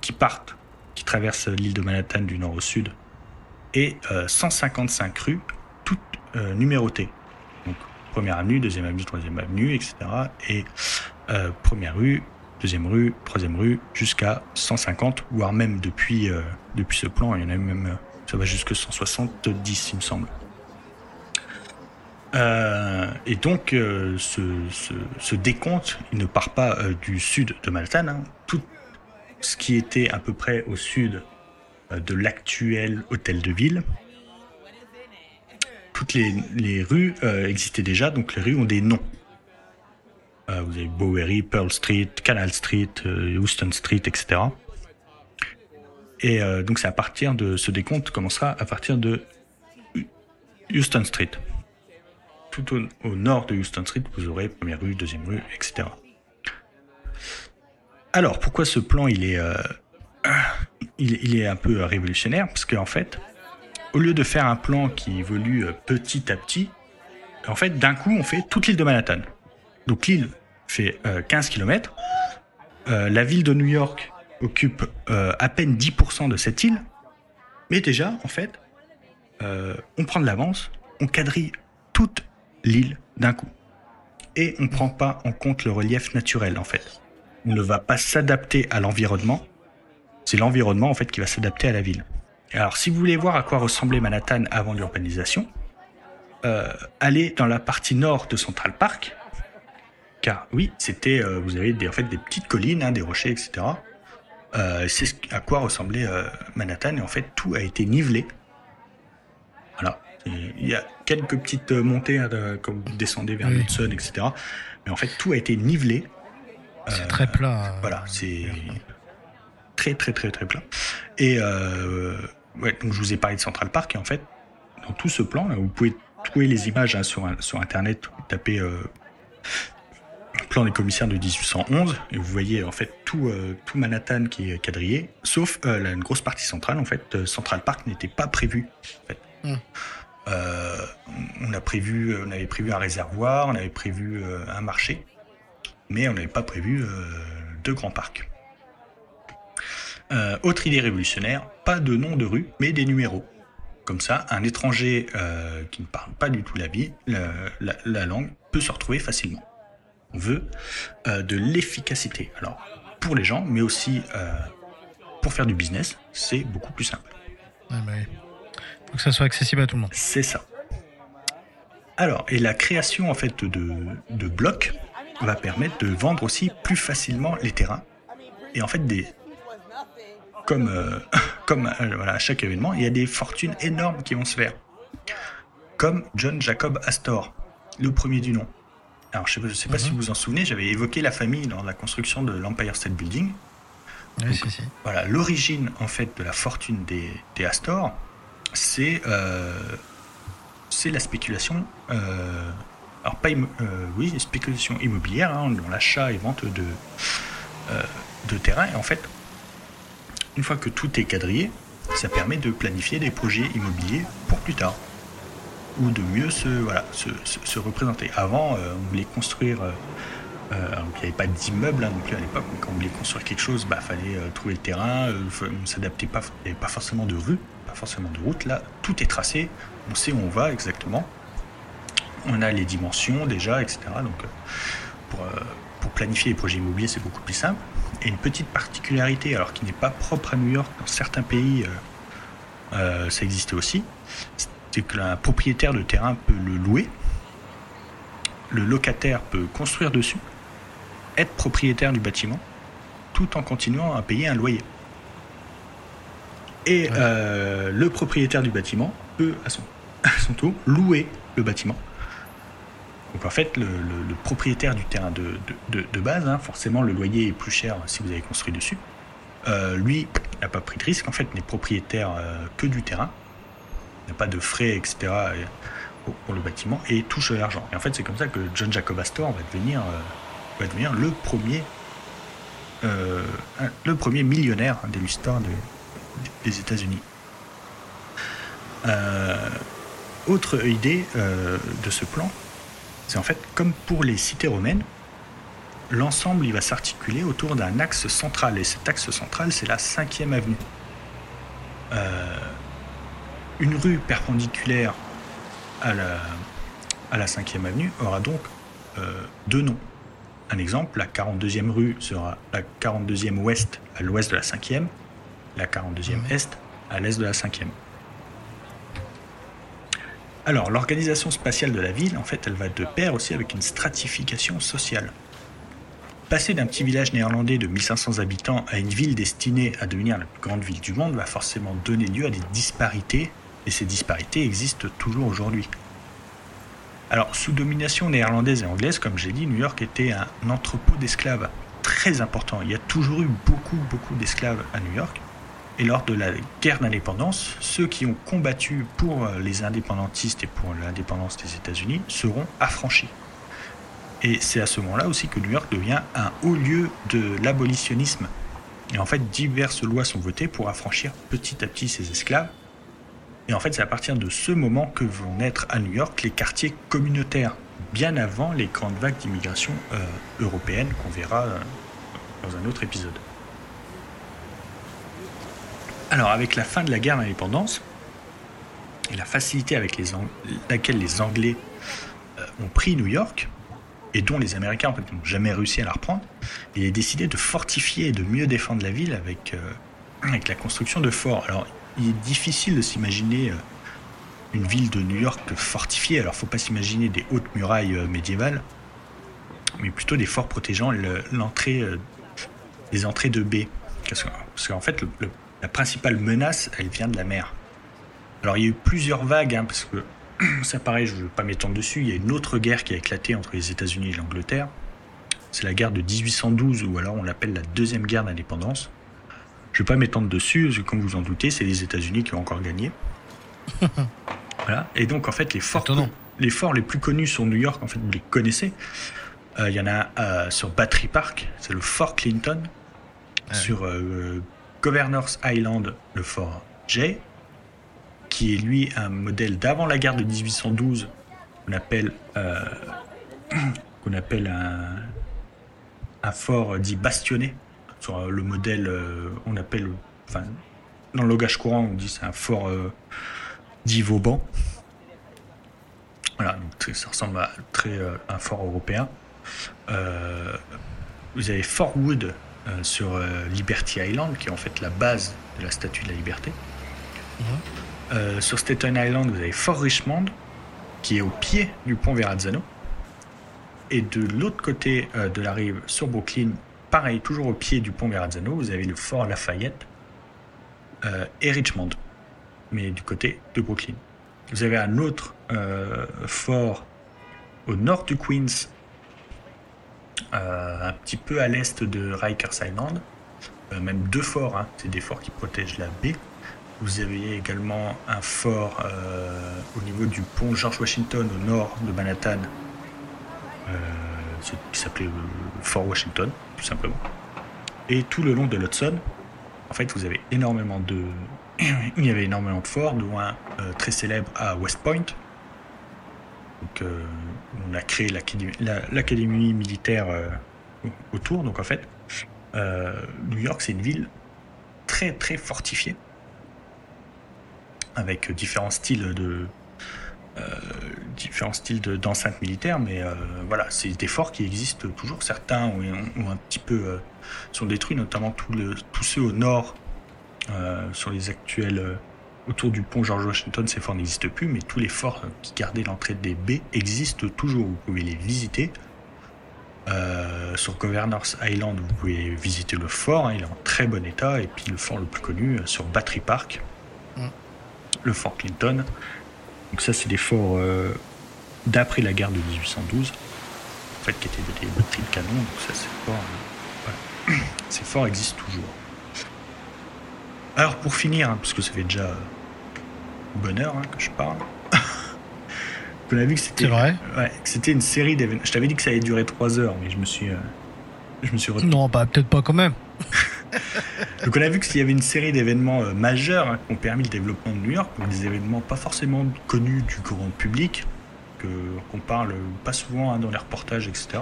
S2: qui partent, qui traversent l'île de Manhattan du nord au sud, et 155 rues, toutes numérotées première avenue, deuxième avenue, troisième avenue, etc. Et euh, première rue, deuxième rue, troisième rue, jusqu'à 150, voire même depuis, euh, depuis ce plan, il y en a même, euh, ça va jusqu'à 170, il me semble. et donc, ce, ce, décompte, il ne part pas du sud de Manhattan. Hein. Ce qui était à peu près au sud de l'actuel hôtel de ville, toutes les, rues euh, existaient déjà, donc les rues ont des noms. Euh, vous avez Bowery, Pearl Street, Canal Street, euh, Houston Street, etc. Et donc c'est à partir de ce décompte commencera à partir de Houston Street. Tout au, nord de Houston Street, vous aurez première rue, deuxième rue, etc. Alors pourquoi ce plan il est il, il, est un peu révolutionnaire? Parce qu'en fait, au lieu de faire un plan qui évolue euh, petit à petit, en fait, d'un coup, on fait toute l'île de Manhattan. Donc l'île fait 15 euh, km. Euh, la ville de New York occupe à peine 10% de cette île. Mais déjà, en fait, on prend de l'avance, on quadrille toute l'île d'un coup. Et on ne prend pas en compte le relief naturel, en fait. Ne va pas s'adapter à l'environnement. C'est l'environnement, en fait, qui va s'adapter à la ville. Alors, si vous voulez voir à quoi ressemblait Manhattan avant l'urbanisation, euh, allez dans la partie nord de Central Park, car oui, c'était, euh, vous avez des, en fait des petites collines, hein, des rochers, etc. Euh, c'est à quoi ressemblait Manhattan, et en fait tout a été nivelé. Voilà. Il y a quelques petites montées hein, comme vous descendez vers Hudson, etc. Mais en fait tout a été nivelé.
S1: C'est très plat.
S2: Voilà, c'est très très très très plat. Et ouais, donc je vous ai parlé de Central Park, et en fait, dans tout ce plan, vous pouvez trouver les images hein, sur, sur Internet, vous tapez euh, plan des commissaires de 1811, et vous voyez en fait tout, euh, tout Manhattan qui est quadrillé, sauf euh, une grosse partie centrale. En fait, Central Park n'était pas prévu. Hmm. on, a prévu, on avait prévu un réservoir, on avait prévu un marché, mais on n'avait pas prévu deux grands parcs. Euh, autre idée révolutionnaire, pas de nom de rue, mais des numéros. Comme ça, un étranger euh, qui ne parle pas du tout la, vie, la, langue peut se retrouver facilement. On veut euh, de l'efficacité. Alors, pour les gens, mais aussi pour faire du business, c'est beaucoup plus simple.
S1: Bah Faut que ça soit accessible à tout le monde.
S2: C'est ça. Alors, et la création en fait de, de blocs va permettre de vendre aussi plus facilement les terrains. Et en fait, des, comme, euh, comme euh, voilà, à chaque événement, il y a des fortunes énormes qui vont se faire. comme John Jacob Astor, le premier du nom. Alors, je ne sais, pas si mhm. vous vous en souvenez, j'avais évoqué la famille dans la construction de l'Empire State Building.
S1: Oui,
S2: Voilà, l'origine en fait de la fortune des, des Astor, c'est euh, c'est la spéculation. Euh, alors euh, oui, spéculation immobilière hein, dans l'achat et vente de de terrain. Et en fait, une fois que tout est quadrillé, ça permet de planifier des projets immobiliers pour plus tard ou de mieux se, représenter. Avant, euh, on voulait construire, euh, euh, il n'y avait pas d'immeuble hein, à l'époque, quand on voulait construire quelque chose, il bah, fallait trouver le terrain, on ne s'adaptait pas, il pas forcément de rue, pas forcément de route. Là, tout est tracé, on sait où on va exactement. On a les dimensions déjà, etc. Donc, pour, pour planifier les projets immobiliers, c'est beaucoup plus simple. Et une petite particularité, alors qui n'est pas propre à New York, dans certains pays, ça existait aussi, c'est que le propriétaire de terrain peut le louer, le locataire peut construire dessus, être propriétaire du bâtiment, tout en continuant à payer un loyer. Et euh, le propriétaire du bâtiment peut, à son, tour, louer le bâtiment. Donc en fait, le, propriétaire du terrain de, base, hein, forcément le loyer est plus cher si vous avez construit dessus. Euh, lui n'a pas pris de risque, en fait, n'est propriétaire euh, que du terrain n'y a pas de frais, etc. pour le bâtiment et touche l'argent. Et en fait, c'est comme ça que John Jacob Astor va devenir, euh, va devenir le premier, euh, le premier millionnaire de l'histoire des États-Unis. Euh, autre idée de ce plan, c'est en fait comme pour les cités romaines, l'ensemble il va s'articuler autour d'un axe central et cet axe central c'est la 5 avenue une rue perpendiculaire à la, à la 5e avenue aura donc euh, deux noms. Un exemple, la 42e rue sera la 42e ouest à l'ouest de la 5e, la 42e mhm. est à l'est de la 5e. Alors, l'organisation spatiale de la ville, en fait, elle va de pair aussi avec une stratification sociale. Passer d'un petit village néerlandais de 1500 habitants à une ville destinée à devenir la plus grande ville du monde va forcément donner lieu à des disparités et ces disparités existent toujours aujourd'hui. Alors, sous domination néerlandaise et anglaise, comme j'ai dit, New York était un entrepôt d'esclaves très important. Il y a toujours eu beaucoup, beaucoup d'esclaves à New York. Et lors de la guerre d'indépendance, ceux qui ont combattu pour les indépendantistes et pour l'indépendance des États-Unis seront affranchis. Et c'est à ce moment-là aussi que New York devient un haut lieu de l'abolitionnisme. Et en fait, diverses lois sont votées pour affranchir petit à petit ces esclaves et en fait, c'est à partir de ce moment que vont naître à New York les quartiers communautaires, bien avant les grandes vagues d'immigration euh, européenne qu'on verra euh, dans un autre épisode. Alors, avec la fin de la guerre d'indépendance et la facilité avec laquelle les Anglais euh, ont pris New York, et dont les Américains n'ont jamais réussi à la reprendre, il est décidé de fortifier et de mieux défendre la ville avec, avec la construction de forts. Alors, il est difficile de s'imaginer euh, une ville de New York fortifiée. Alors, faut pas s'imaginer des hautes murailles euh, médiévales, mais plutôt des forts protégeant l'entrée, euh, les entrées de baie. Parce qu'en fait, la principale menace, elle vient de la mer. Alors, il y a eu plusieurs vagues, hein, parce que ça paraît, je ne veux pas m'étendre dessus. Il y a une autre guerre qui a éclaté entre les États-Unis et l'Angleterre. C'est la guerre de 1812, ou alors on l'appelle la deuxième guerre d'indépendance. Je ne vais pas m'étendre dessus, parce que comme vous en doutez, c'est les États-Unis qui ont encore gagné. voilà. Et donc, en fait, les forts, les forts les plus connus sur New York, en fait, vous les connaissez. Euh, il y en a euh, sur Battery Park, c'est le Fort Clinton. Ah sur euh, Governor's Island, le Fort J, qui est lui un modèle d'avant la guerre de 1812, qu'on appelle, qu'on appelle un, fort dit bastionné sur le modèle, euh, on appelle, enfin, dans le langage courant, on dit c'est un fort euh, dit Vauban. Voilà, donc ça ressemble à très, euh, un fort européen. vous avez Fort Wood sur Liberty Island, qui est en fait la base de la Statue de la Liberté. Mhm. sur Staten Island, vous avez Fort Richmond, qui est au pied du pont Verrazzano. Et de l'autre côté de la rive, sur Brooklyn, pareil, toujours au pied du pont Verrazzano, vous avez le fort Lafayette euh, et Richmond, mais du côté de Brooklyn. Vous avez un autre fort au nord du Queens, un petit peu à l'est de Rikers Island. même deux forts, hein. c'est des forts qui protègent la baie. Vous avez également un fort au niveau du pont George Washington au nord de Manhattan, qui s'appelait Fort Washington, tout simplement. Et tout le long de l'Hudson, en fait, vous avez énormément de. Il y avait énormément de forts, dont un euh, très célèbre à West Point. Donc, euh, on a créé l'académie militaire euh, autour. Donc, en fait, New York, c'est une ville très, très fortifiée, avec différents styles de, différents styles d'enceinte militaire, mais voilà, c'est des forts qui existent toujours. Certains ont, un petit peu sont détruits, notamment tous ceux au nord euh, sur les actuels euh, autour du pont George Washington, ces forts n'existent plus, mais tous les forts qui gardaient l'entrée des baies existent toujours. Vous pouvez les visiter. Euh, sur Governor's Island, vous pouvez visiter le fort, hein, il est en très bon état. Et puis le fort le plus connu, sur Battery Park, mm. le fort Clinton. Donc ça, c'est des forts d'après la guerre de 1812, en fait, qui étaient des batteries de canon. Donc ça, c'est fort. Ces forts existent toujours. Alors pour finir, hein, parce que ça fait déjà bonne heure hein, que je parle. on a vu que c'était.
S1: vrai.
S2: c'était une série d'événements. Je t'avais dit que ça allait durer 3 heures, mais je me suis. Euh, je me suis
S1: Non, bah, peut-être pas quand même.
S2: Donc on a vu qu'il y avait une série d'événements euh, majeurs hein, qui ont permis le développement de New York, des événements pas forcément connus du grand public, que qu'on parle pas souvent dans les reportages, etc.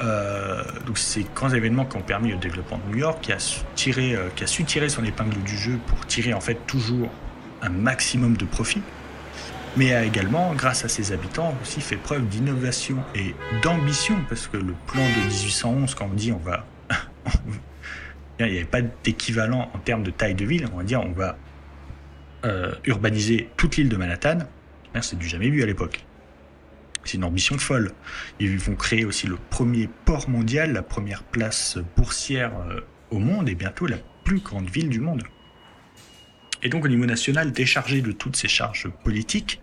S2: Euh, donc ces grands événements qui ont permis le développement de New York, qui a, tiré, euh, qui a su tirer son épingle du jeu pour tirer en fait toujours maximum de profit, mais a également, grâce à ses habitants, aussi fait preuve d'innovation et d'ambition, parce que le plan de 1811, quand on dit on va... il n'y avait pas d'équivalent en termes de taille de ville, on va dire on va euh, urbaniser toute l'île de Manhattan, c'est du jamais vu à l'époque. C'est une ambition folle. Ils vont créer aussi le premier port mondial, la première place boursière euh, au monde et bientôt la plus grande ville du monde. Et donc au niveau national, déchargée de toutes ces charges politiques,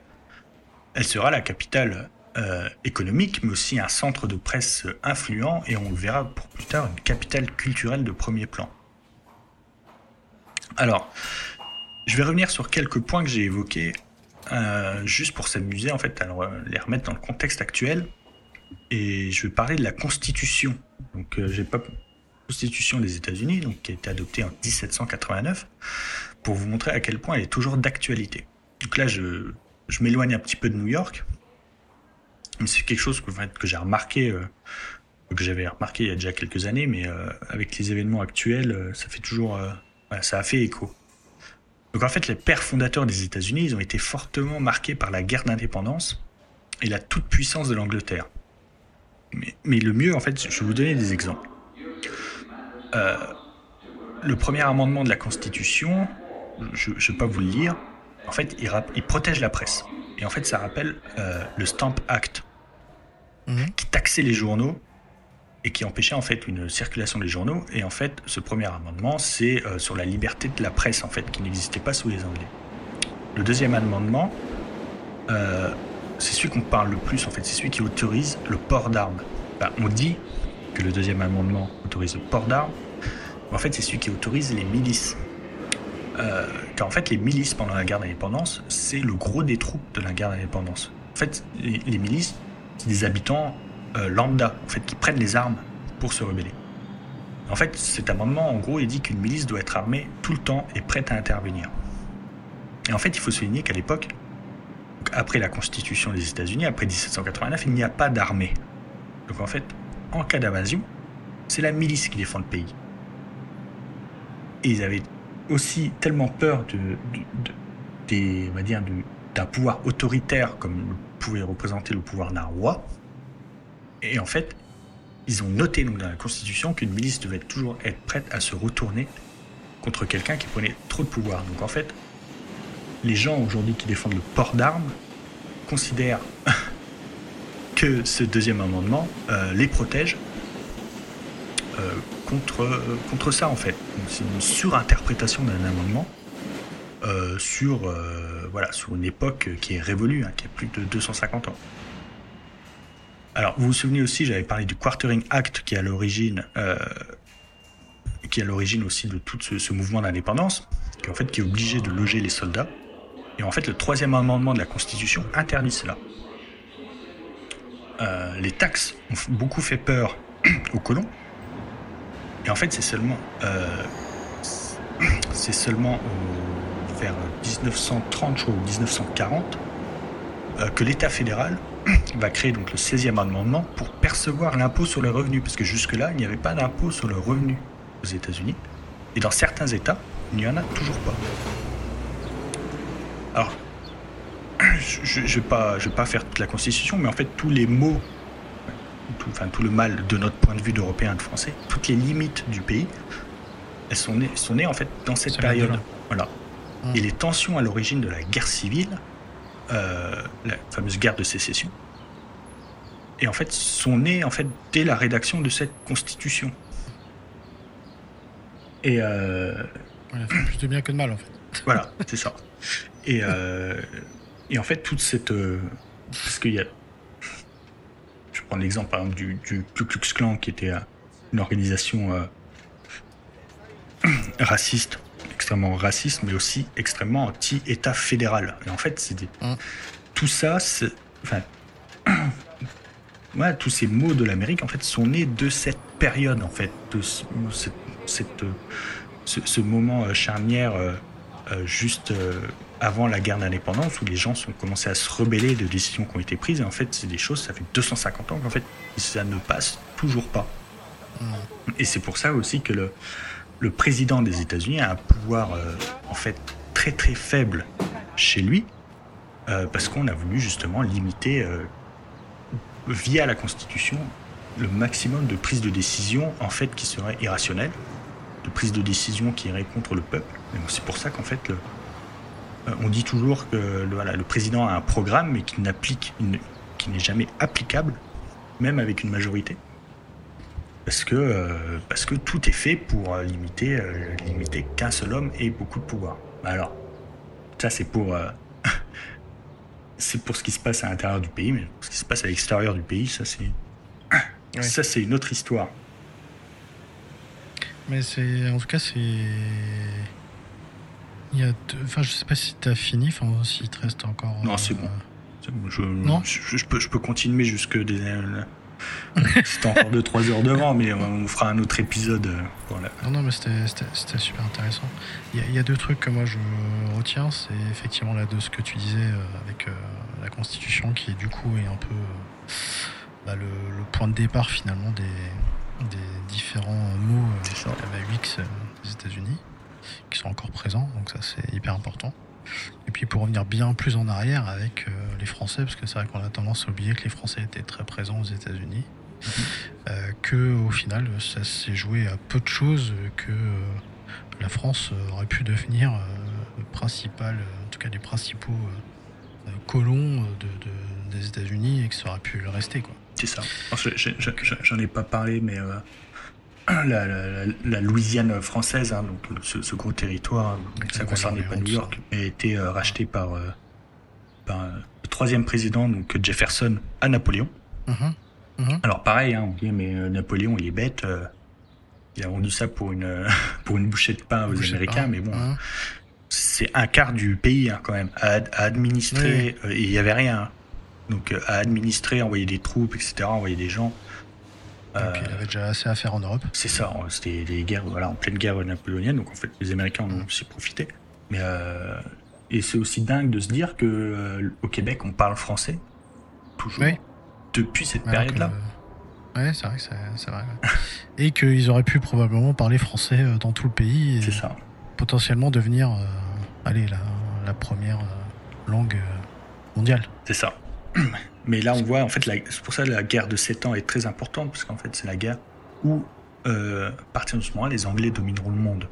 S2: elle sera la capitale euh, économique, mais aussi un centre de presse influent et on le verra pour plus tard, une capitale culturelle de premier plan. Alors, je vais revenir sur quelques points que j'ai évoqués euh, juste pour s'amuser en fait, alors les remettre dans le contexte actuel. Et je vais parler de la Constitution. Donc euh, j'ai pas Constitution des États-Unis, donc qui a été adoptée en 1789, pour vous montrer à quel point elle est toujours d'actualité. Donc là, je, m'éloigne un petit peu de New York, mais c'est quelque chose que, j'ai remarqué, euh, que j'avais remarqué il y a déjà quelques années, mais avec les événements actuels, ça fait toujours, ça a fait écho. Donc en fait, les pères fondateurs des États-Unis, ils ont été fortement marqués par la guerre d'indépendance et la toute-puissance de l'Angleterre. Mais, le mieux, en fait, je vais vous donner des exemples. Euh, le premier amendement de la Constitution, je ne vais pas vous le lire, en fait, il, protège la presse. Et en fait, ça rappelle euh, le Stamp Act, mhm. qui taxait les journaux et qui empêchait en fait une circulation des journaux. Et en fait, ce premier amendement, c'est euh, sur la liberté de la presse, en fait, qui n'existait pas sous les Anglais. Le deuxième amendement, euh, c'est celui qu'on parle le plus, en fait, c'est celui qui autorise le port d'armes. on dit que le deuxième amendement autorise le port d'armes, mais en fait, c'est celui qui autorise les milices. Euh, car en fait, les milices pendant la guerre d'indépendance, c'est le gros des troupes de la guerre d'indépendance. En fait, les milices, c'est des habitants euh, lambda, en fait, qui prennent les armes pour se rebeller. En fait, cet amendement, en gros, il dit qu'une milice doit être armée tout le temps et prête à intervenir. Et en fait, il faut souligner qu'à l'époque, après la Constitution des États-Unis, après 1789, il n'y a pas d'armée. Donc en fait, en cas d'invasion, c'est la milice qui défend le pays. Et ils avaient aussi tellement peur de, d'un pouvoir autoritaire comme pouvait représenter le pouvoir d'un roi, et en fait, ils ont noté donc, dans la Constitution qu'une milice devait toujours être prête à se retourner contre quelqu'un qui prenait trop de pouvoir. Donc en fait, les gens aujourd'hui qui défendent le port d'armes considèrent que ce deuxième amendement euh, les protège euh, contre, contre ça en fait. C'est une surinterprétation d'un amendement sur, voilà, sur une époque qui est révolue, hein, qui a plus de 250 ans. Alors, vous vous souvenez aussi, j'avais parlé du Quartering Act qui est à l'origine, qui est à l'origine aussi de tout ce, ce mouvement d'indépendance, qui en fait qui est obligé de loger les soldats. Et en fait, le troisième amendement de la Constitution interdit cela. Euh, les taxes ont beaucoup fait peur aux colons. Et en fait, c'est seulement, euh, seulement vers 1930 ou 1940 euh, que l'État fédéral va créer donc le 16e amendement pour percevoir l'impôt sur le revenu, parce que jusque-là, il n'y avait pas d'impôt sur le revenu aux États-Unis. Et dans certains États, il n'y en a toujours pas. Alors, je ne vais, je vais pas faire toute la Constitution, mais en fait, tous les mots, tout, enfin, tout le mal de notre point de vue d'Européens et de Français, toutes les limites du pays, elles sont nées, sont nées en fait dans cette période. Voilà. Hum. Et les tensions à l'origine de la guerre civile, euh, la fameuse guerre de sécession, et en fait, sont nées en fait dès la rédaction de cette Constitution.
S1: Et euh, plus de bien que de mal en fait.
S2: Voilà, c'est ça. Et, euh, et en fait, toute cette. Euh, parce qu'il y a. Je prends l'exemple par exemple du, du, Ku Klux Klan qui était euh, une organisation euh, raciste, extrêmement raciste, mais aussi extrêmement anti-État fédéral. Et en fait, c'est mmh. tout ça, c'est. Enfin. tous ces mots de l'Amérique en fait sont nés de cette période en fait, de cette, cette ce, ce, moment charnière euh, juste euh, avant la guerre d'indépendance où les gens ont commencé à se rebeller de décisions qui ont été prises. Et en fait, c'est des choses, ça fait 250 ans qu'en fait, ça ne passe toujours pas. Mm. Et c'est pour ça aussi que le, le président des États-Unis a un pouvoir euh, en fait très très faible chez lui parce qu'on a voulu justement limiter via la Constitution le maximum de prises de décision en fait qui seraient irrationnelles, de prises de décision qui iraient contre le peuple c'est pour ça qu'en fait, le, euh, on dit toujours que le, voilà, le président a un programme, mais qui n'applique, qui n'est jamais applicable, même avec une majorité. Parce que, euh, parce que tout est fait pour euh, limiter, limiter qu'un seul homme ait beaucoup de pouvoir. Alors, ça c'est pour, c'est pour ce qui se passe à l'intérieur du pays, mais ce qui se passe à l'extérieur du pays, ça c'est, ça c'est une autre histoire.
S1: Mais c'est, en tout cas, c'est il y a Enfin, je sais pas si tu as fini, enfin, s'il te reste encore.
S2: Non, c'est bon. Euh, je, non je, peux, je peux continuer jusque des. c'est encore 2-3 heures devant, mais on fera un autre épisode. Euh,
S1: voilà. Non, non, mais c'était super intéressant. Il y, a, deux trucs que moi je retiens. C'est effectivement là de ce que tu disais euh, avec la Constitution, qui du coup est un peu bah, le, point de départ finalement des, des différents mots de la UX des États-Unis qui sont encore présents, donc ça c'est hyper important. Et puis pour revenir bien plus en arrière avec euh, les Français, parce que c'est vrai qu'on a tendance à oublier que les Français étaient très présents aux États-Unis, euh, que au final ça s'est joué à peu de choses, que euh, la France aurait pu devenir le principal, en tout cas des principaux colons de, des États-Unis et que ça aurait pu le rester quoi.
S2: C'est ça. J'en ai pas parlé, mais la, Louisiane française, hein, donc ce, gros territoire, ça ne concernait pas New York, a été euh, racheté par, euh, par, le troisième président, donc Jefferson, à Napoléon. Mm-hmm. Mm-hmm. Alors pareil, hein, on dit mais euh, Napoléon il est bête, il a vendu ça pour une pour une bouchée de pain aux Américains, mais bon, mm-hmm. c'est un quart du pays hein, quand même à, administrer. il n'y avait rien, donc à administrer, envoyer des troupes, etc., envoyer des gens.
S1: Euh, il avait déjà assez à faire en Europe.
S2: C'est ça, c'était les guerres, voilà, en pleine guerre napoléonienne, donc en fait les Américains en ont aussi profité. Mais euh, et c'est aussi dingue de se dire que euh, au Québec on parle français toujours depuis cette période-là.
S1: Ouais, c'est vrai, c'est vrai. et qu'ils auraient pu probablement parler français dans tout le pays.
S2: C'est ça.
S1: Potentiellement devenir, allez, la, la première langue mondiale.
S2: C'est ça. Mais là, on voit, en fait, c'est pour ça que la guerre de 7 ans est très importante, parce qu'en fait, c'est la guerre où, euh, à partir de ce moment les Anglais domineront le monde.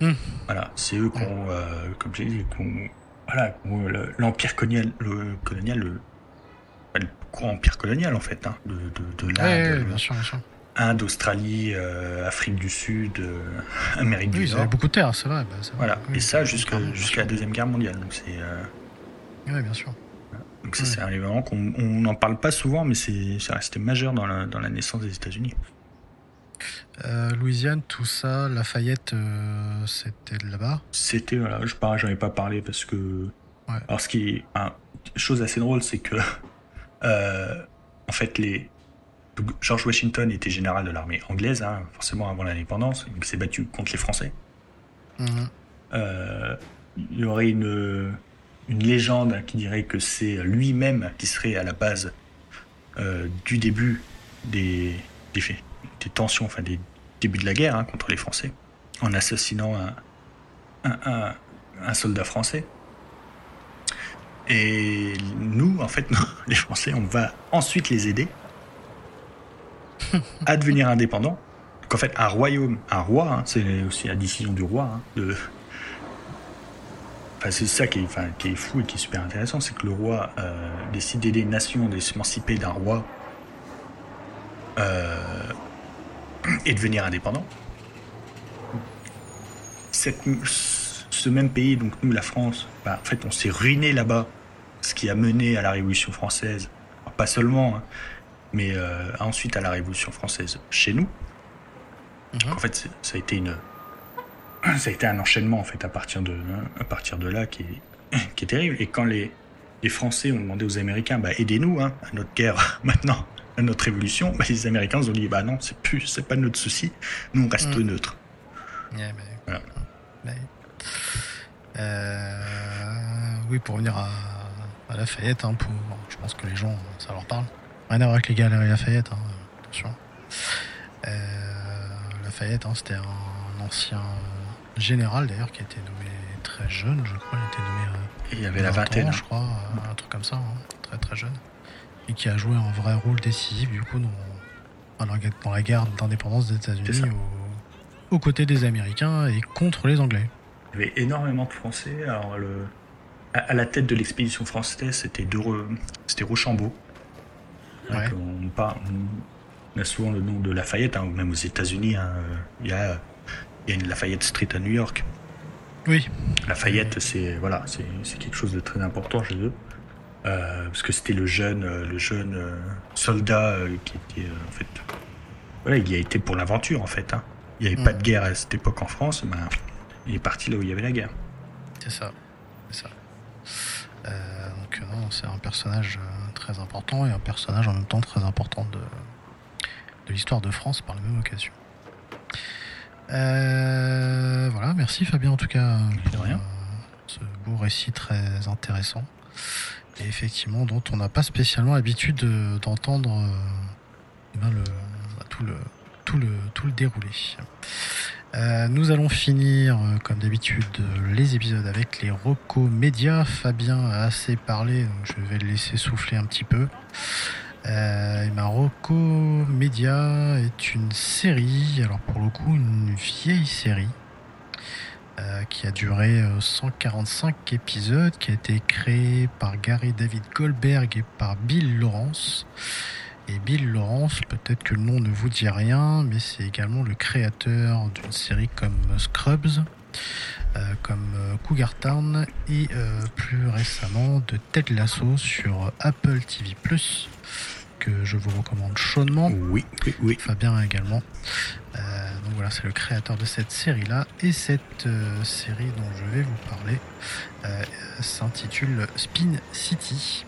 S2: Hmm. Voilà, c'est eux qui ont, euh, comme j'ai dit, voilà, l'empire colonial, le, colonial, le, empire colonial, en fait, hein, de, de,
S1: de bien sûr, bien sûr.
S2: Inde, Australie, Afrique du Sud, Amérique du Nord.
S1: Oui, beaucoup de terre, c'est vrai. Bah,
S2: voilà, et ça jusqu'à la Deuxième Guerre mondiale. Donc c'est.
S1: Oui, bien sûr.
S2: Donc ça, c'est un événement qu'on n'en parle pas souvent, mais c'est resté majeur dans la, dans la naissance des États-Unis.
S1: Euh, Louisiane, tout ça, Lafayette, euh, c'était là-bas?
S2: C'était, voilà, je j'en ai pas parlé parce que. Alors, ce qui est. Une chose assez drôle, c'est que. Euh, en fait, les. George Washington était général de l'armée anglaise, hein, forcément avant l'indépendance, il s'est battu contre les Français. Mhm. il y aurait une, une légende qui dirait que c'est lui-même qui serait à la base du début des, des faits des tensions, enfin des débuts de la guerre hein, contre les Français, en assassinant un, un, soldat français. Et nous, en fait, les Français, on va ensuite les aider à devenir indépendants. qu'en fait, un royaume, un roi, hein, c'est aussi la décision du roi. Hein, de... Enfin, c'est ça qui est, enfin, qui est, fou et qui est super intéressant, c'est que le roi euh, décide d'aider une nation, de s'émanciper d'un roi euh, et devenir indépendant. Cette, ce même pays, donc nous, la France, bah, en fait, on s'est ruiné là-bas, ce qui a mené à la Révolution française. pas seulement, hein, mais euh, ensuite à la Révolution française chez nous. Mhm. En fait, ça a été une, ça a été un enchaînement en fait à partir de, à partir de là qui est, qui est terrible. Et quand les, les Français ont demandé aux Américains, bah, aidez-nous hein, à notre guerre maintenant notre évolution, bah, les Américains ont dit bah non, c'est plus, c'est pas notre souci, nous on reste mm. neutre.
S1: Euh, oui, pour venir à, à Lafayette, hein, pour, je pense que les gens, ça leur parle. Rien à voir avec les galeries Lafayette, hein, attention. Euh, Lafayette, hein, c'était un ancien général d'ailleurs qui a été nommé très jeune, je crois. Il a été nommé.
S2: Euh, il y avait la vingtaine,
S1: je crois, un truc comme ça, très très jeune et qui a joué un vrai rôle décisif du coup dans, dans la guerre d'indépendance des États-Unis aux côtés des Américains et contre les Anglais.
S2: Il y avait énormément de Français. Alors le, à, la tête de l'expédition française, c'était c'était Rochambeau. On, a souvent le nom de Lafayette, hein, même aux États-Unis, hein, il y, a, y a une Lafayette Street à New York.
S1: Oui.
S2: Lafayette, c'est voilà, c'est quelque chose de très important chez eux. Euh, parce que c'était le jeune, euh, le jeune euh, soldat qui était en fait, voilà, il y a été pour l'aventure en fait. Hein. Il n'y avait pas de mm. guerre à cette époque en France, ben, il est parti là où il y avait la guerre.
S1: C'est ça, c'est ça. donc non, c'est un personnage très important et un personnage en même temps très important de, de l'histoire de France par la même occasion. Voilà, merci Fabien en tout cas
S2: pour rien.
S1: ce beau récit très intéressant et effectivement dont on n'a pas spécialement l'habitude d'entendre euh, eh le, tout, le, tout, le, tout le déroulé. Euh, nous allons finir, euh, comme d'habitude, les épisodes avec les Rocco Média. Fabien a assez parlé, donc je vais le laisser souffler un petit peu. Euh, ma Rocco Média est une série, alors pour le coup, une vieille série euh, qui a duré 145 euh, épisodes, qui a été créé par Gary David Goldberg et par Bill Lawrence. Et Bill Lawrence, peut-être que le nom ne vous dit rien, mais c'est également le créateur d'une série comme Scrubs, comme Cougar Town et plus récemment de Ted Lasso sur Apple TV ⁇ que je vous recommande chaudement.
S2: Oui, oui, oui.
S1: Fabien également. Euh, donc voilà, c'est le créateur de cette série-là. Et cette euh, série dont je vais vous parler euh, s'intitule Spin City.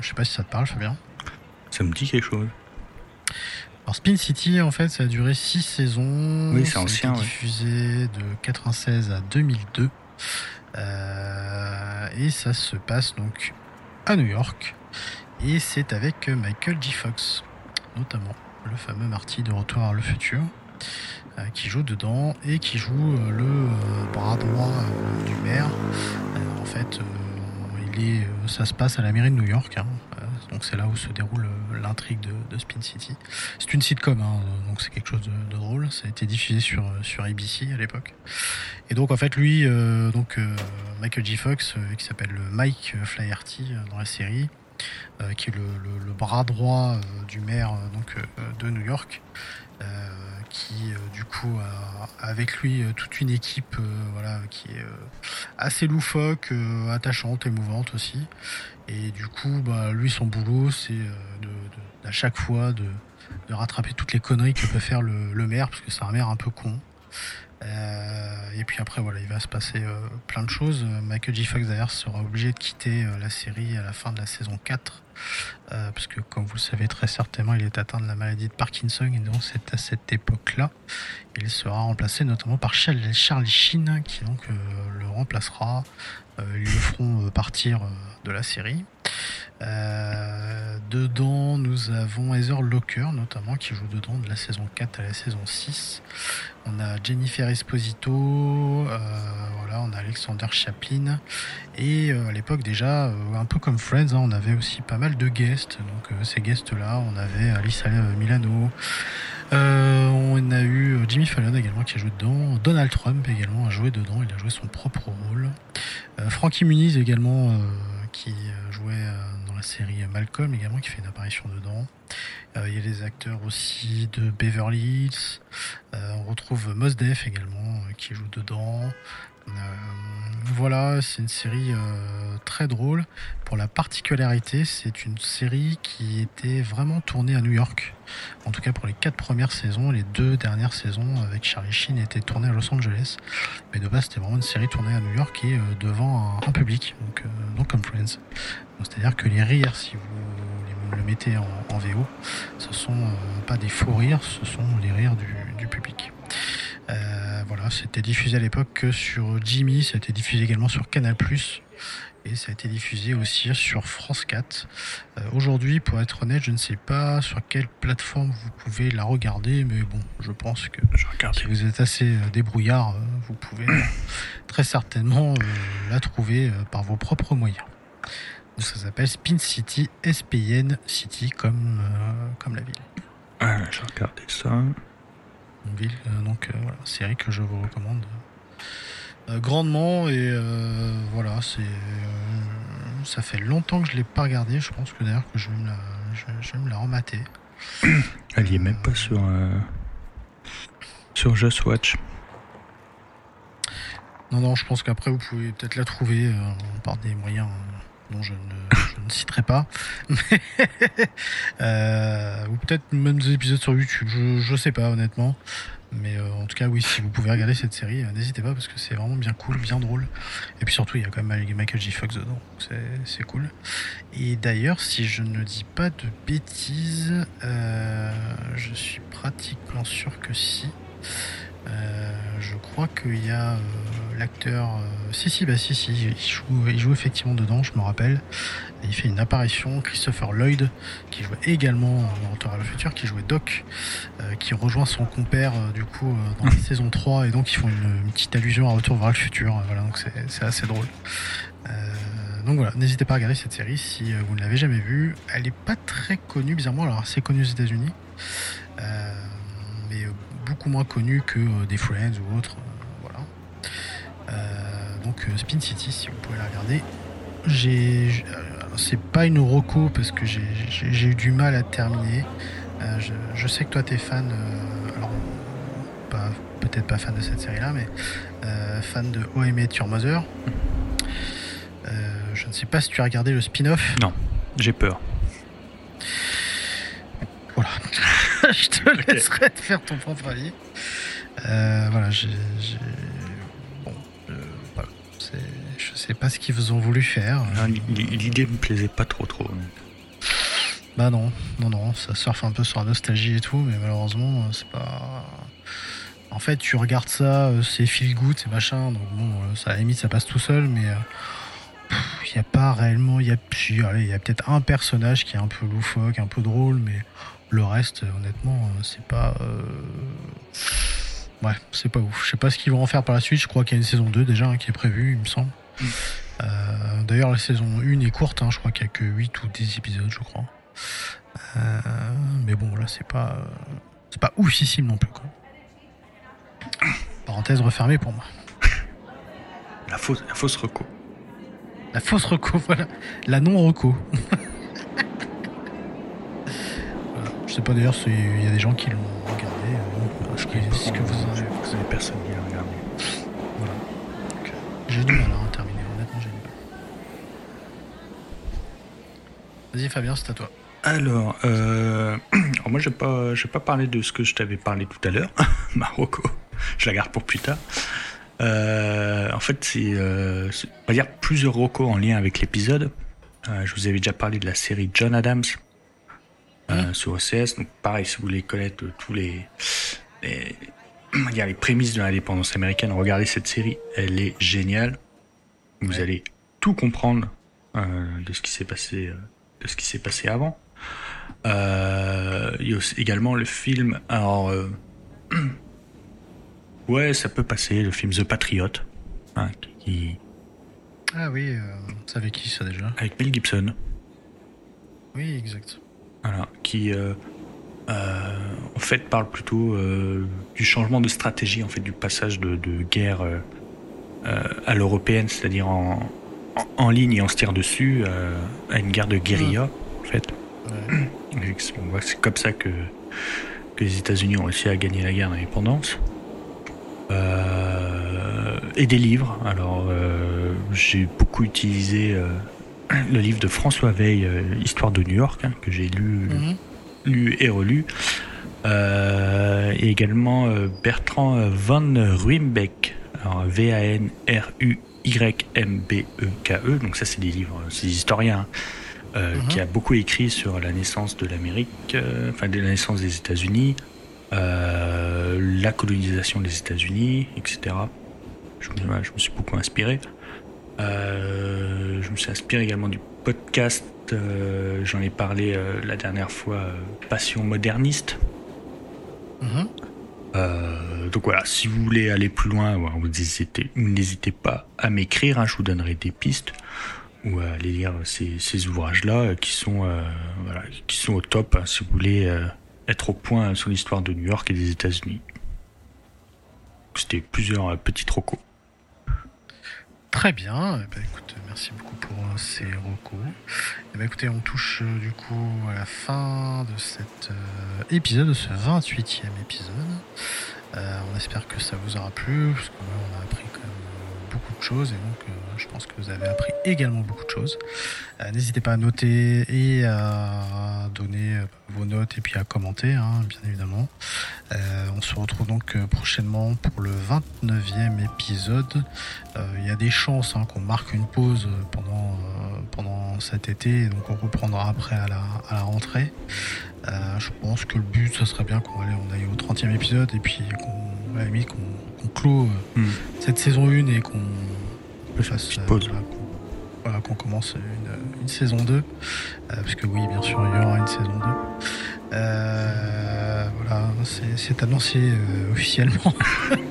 S1: je sais pas si ça te parle, Fabien.
S2: Ça me dit quelque chose.
S1: Alors Spin City, en fait, ça a duré 6 saisons.
S2: Oui, c'est ancien.
S1: diffusé de 96 à 2002. et ça se passe donc à New York. Et c'est avec Michael J. Fox, notamment, le fameux Marty de Retour à le futur, euh, qui joue dedans et qui joue euh, le euh, bras droit du maire. en fait, il est, ça se passe à la mairie de New York. Hein. donc c'est là où se déroule l'intrigue de, Spin City. C'est une sitcom, hein, donc c'est quelque chose de, drôle. Ça a été diffusé sur, sur ABC à l'époque. Et donc en fait lui, donc Michael J. Fox, qui s'appelle Mike Flaherty dans la série, qui est le, bras droit du maire donc, de New York. qui du coup a avec lui toute une équipe qui est assez loufoque, attachante, émouvante aussi. Et du coup, bah, lui son boulot c'est à chaque fois de, rattraper toutes les conneries que peut faire le maire parce que c'est un maire un peu con. Euh, et puis après, voilà, il va se passer euh, plein de choses. Michael J. Fox d'ailleurs sera obligé de quitter euh, la série à la fin de la saison 4. parce que comme vous le savez très certainement, il est atteint de la maladie de Parkinson et donc c'est à cette époque-là. Il sera remplacé notamment par Charlie Sheen qui donc le remplacera. Ils le feront partir de la série. Euh, dedans, nous avons Heather Locker, notamment, qui joue dedans de la saison 4 à la saison 6. On a Jennifer Esposito, euh, Alexander Chaplin. Et euh, à l'époque, déjà, un peu comme Friends, hein, on avait aussi pas mal de guests. Donc, ces guests-là, on avait Alice Milano. on a eu Jimmy Fallon également qui a joué dedans. Donald Trump également a joué dedans. Il a joué son propre rôle. Frankie Muniz également qui jouait la série Malcolm également qui fait une apparition dedans. Euh, il y a les acteurs aussi de Beverly Hills. Euh, on retrouve Mos Def également euh, qui joue dedans. Voilà, c'est une série très drôle. Pour la particularité, c'est une série qui était vraiment tournée à New York. En tout cas pour les quatre premières saisons, les deux dernières saisons avec Charlie Sheen étaient tournées à Los Angeles. Mais de base, c'était vraiment une série tournée à New York et devant un, public, donc, donc comme Friends. C'est-à-dire que les rires, si vous le mettez en, VO, ce sont euh, pas des faux rires, ce sont les rires du, public. Euh, voilà, c'était diffusé à l'époque que sur Jimmy, ça a été diffusé également sur Canal+, et ça a été diffusé aussi sur France 4. Euh, aujourd'hui, pour être honnête, je ne sais pas sur quelle plateforme vous pouvez la regarder, mais bon, je pense que si vous êtes assez débrouillard, vous pouvez très certainement la trouver par vos propres moyens. Ça s'appelle Spin City, SPN City, comme, euh, comme la ville.
S2: Ah, j'ai regardé ça.
S1: Une ville, euh, donc euh, voilà, série que je vous recommande grandement. Et voilà, c'est ça fait longtemps que je l'ai pas regardé. Je pense que d'ailleurs que je vais me la, je, vais me la remater.
S2: Elle y est même pas sur, sur Just Watch.
S1: Non, non, je pense qu'après vous pouvez peut-être la trouver par des moyens dont je ne, citerai pas. euh, ou peut-être même des épisodes sur YouTube, je, ne sais pas honnêtement. Mais euh, en tout cas, oui, si vous pouvez regarder cette série, euh, n'hésitez pas parce que c'est vraiment bien cool, bien drôle. Et puis surtout, il y a quand même Michael J. Fox dedans, c'est cool. Et d'ailleurs, si je ne dis pas de bêtises, je suis pratiquement sûr que si. je crois qu'il y a l'acteur. Euh, si, si, bah si, si, il joue, il joue effectivement dedans, je me rappelle. il fait une apparition. Christopher Lloyd, qui jouait également dans Retour à le futur, qui jouait Doc, euh, qui rejoint son compère euh, du coup dans la saison 3. Et donc ils font une, petite allusion à Retour vers le futur. voilà, donc c'est assez drôle. donc voilà, n'hésitez pas à regarder cette série si vous ne l'avez jamais vue. Elle n'est pas très connue, bizarrement. Alors, c'est connu aux États-Unis, mais beaucoup moins connue que des Friends ou autres. Euh, donc euh, Spin City, si vous pouvez la regarder. J'ai, euh, c'est pas une roco parce que j'ai eu du mal à terminer. je, sais que toi t'es fan, alors peut-être pas fan de cette série-là, mais fan de OM Your Mother. je ne sais pas si tu as regardé le spin-off.
S2: Non, j'ai peur.
S1: Voilà. je te laisserai te faire ton propre avis. voilà, j'ai sais pas ce qu'ils ont voulu faire.
S2: L'idée me plaisait pas trop trop.
S1: Bah non, non, non, ça surfe un peu sur la nostalgie et tout, mais malheureusement, c'est pas. En fait, tu regardes ça, euh, c'est feel good, c'est machin, donc bon, euh, ça à la limite, ça passe tout seul, mais il euh, n'y a pas réellement. Il y a, a peut-être un personnage qui est un peu loufoque, un peu drôle, mais le reste, honnêtement, c'est pas. Ouais, c'est pas ouf. Je sais pas ce qu'ils vont en faire par la suite. Je crois qu'il y a une saison 2 déjà hein, qui est prévue, il me semble. Euh, d'ailleurs, la saison 1 est courte. Hein. Je crois qu'il y a que 8 ou 10 épisodes, je crois. Euh, mais bon, là, c'est pas, c'est pas oufissime non plus. Quoi. Parenthèse refermée pour moi.
S2: La fausse, la fausse reco.
S1: La fausse reco, voilà. La non reco. sais pas d'ailleurs s'il y a des gens qui l'ont regardé. Euh, je sais ce que vous avez.
S2: Vous avez personne qui l'a regardé.
S1: Voilà. Euh, j'ai du mal à terminer, honnêtement, j'ai du mal. Vas-y, Fabien, c'est à toi.
S2: Alors, euh, alors moi, je vais pas, pas parler de ce que je t'avais parlé tout à l'heure, Marocco. Je la garde pour plus tard. Euh, en fait, c'est, euh, c'est- on va dire plusieurs rocos en lien avec l'épisode. Je vous avais déjà parlé de la série John Adams sur OCS. Donc, pareil, si vous voulez connaître tous les, les, on va dire les prémices de l'indépendance américaine, regardez cette série. Elle est géniale. Vous
S1: Ouais.
S2: allez tout comprendre de ce qui s'est passé, de ce qui s'est passé avant. Euh, il y a aussi également le film. Alors, euh, ouais, ça peut passer. Le film The Patriot, hein, qui,
S1: Ah oui, euh, c'est avec qui ça déjà?
S2: Avec Mel Gibson,
S1: Oui, exact.
S2: voilà, qui euh, en fait parle plutôt du changement de stratégie, en fait, du passage de, de guerre à l'européenne, c'est-à-dire en, en, en ligne et on se tire dessus, euh, à une guerre de guérilla, en fait.
S1: Ouais.
S2: On voit que C'est comme ça que, que les États-Unis ont réussi à gagner la guerre d'indépendance. Euh, et des livres. Alors, euh, j'ai beaucoup utilisé le livre de François Veil, Histoire de New York, hein, que j'ai lu,
S1: Mhm.
S2: lu et relu. Et également Bertrand Van Ruymbeck. Alors, V-A-N-R-U-Y-M-B-E-K-E. E Donc, ça, c'est des livres, c'est des historiens. hein, euh,
S1: Mhm.
S2: qui a beaucoup écrit sur la naissance de l'Amérique, euh, enfin de la naissance des États-Unis, euh, la colonisation des États-Unis, etc. Je, me- voilà, je me suis beaucoup inspiré. Euh, je me suis inspiré également du podcast, euh, j'en ai parlé euh, la dernière fois, Passion moderniste.
S1: Mhm.
S2: Euh, donc voilà, si vous voulez aller plus loin, n'hésitez, pas à m'écrire, hein, je vous donnerai des pistes ou à aller lire ces, ouvrages-là euh, qui sont euh, qui sont au top hein, si vous voulez être au point sur l'histoire de New York et des États-Unis. C'était plusieurs petits trocos.
S1: Très bien. Eh ben, écoute, merci beaucoup pour euh, ces recos. Eh ben, écoutez, on touche euh, du coup à la fin de cet euh, épisode, de ce 28e épisode. On espère que ça vous aura plu, parce que ouais, on a appris quand même beaucoup de choses, et donc je pense que vous avez appris également beaucoup de choses. Euh, N'hésitez pas à noter et à donner euh, vos notes et puis à commenter, hein, bien évidemment. Euh, on se retrouve donc prochainement pour le 29e épisode. Euh, Il y a des chances hein, qu'on marque une pause pendant, pendant cet été, donc on reprendra après à la, à la rentrée. Je pense que le but, ce serait bien qu'on aille, on aille au 30e épisode et puis qu'on, à la limite, qu'on, clôt
S2: Hmm.
S1: cette saison 1 et qu'on fasse
S2: Petite pause.
S1: voilà, qu'on, voilà, qu'on commence une, une saison 2. Euh, parce que oui, bien sûr, il y aura une saison 2. Euh, voilà, c'est, annoncé euh, officiellement.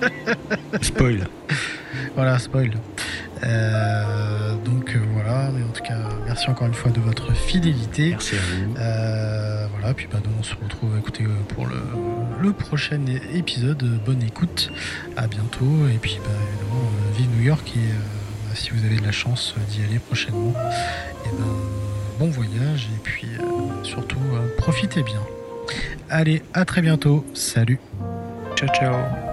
S2: Spoil.
S1: Voilà, spoil. Euh, donc euh, voilà, mais en tout cas, merci encore une fois de votre fidélité.
S2: Merci à vous.
S1: Euh, voilà, puis bah, nous on se retrouve écoutez, euh, pour le, le prochain épisode. Bonne écoute, à bientôt. Et puis bah, évidemment, euh, vive New York et euh, si vous avez de la chance d'y aller prochainement, et ben, bon voyage et puis euh, surtout euh, profitez bien. Allez, à très bientôt. Salut.
S2: Ciao, ciao.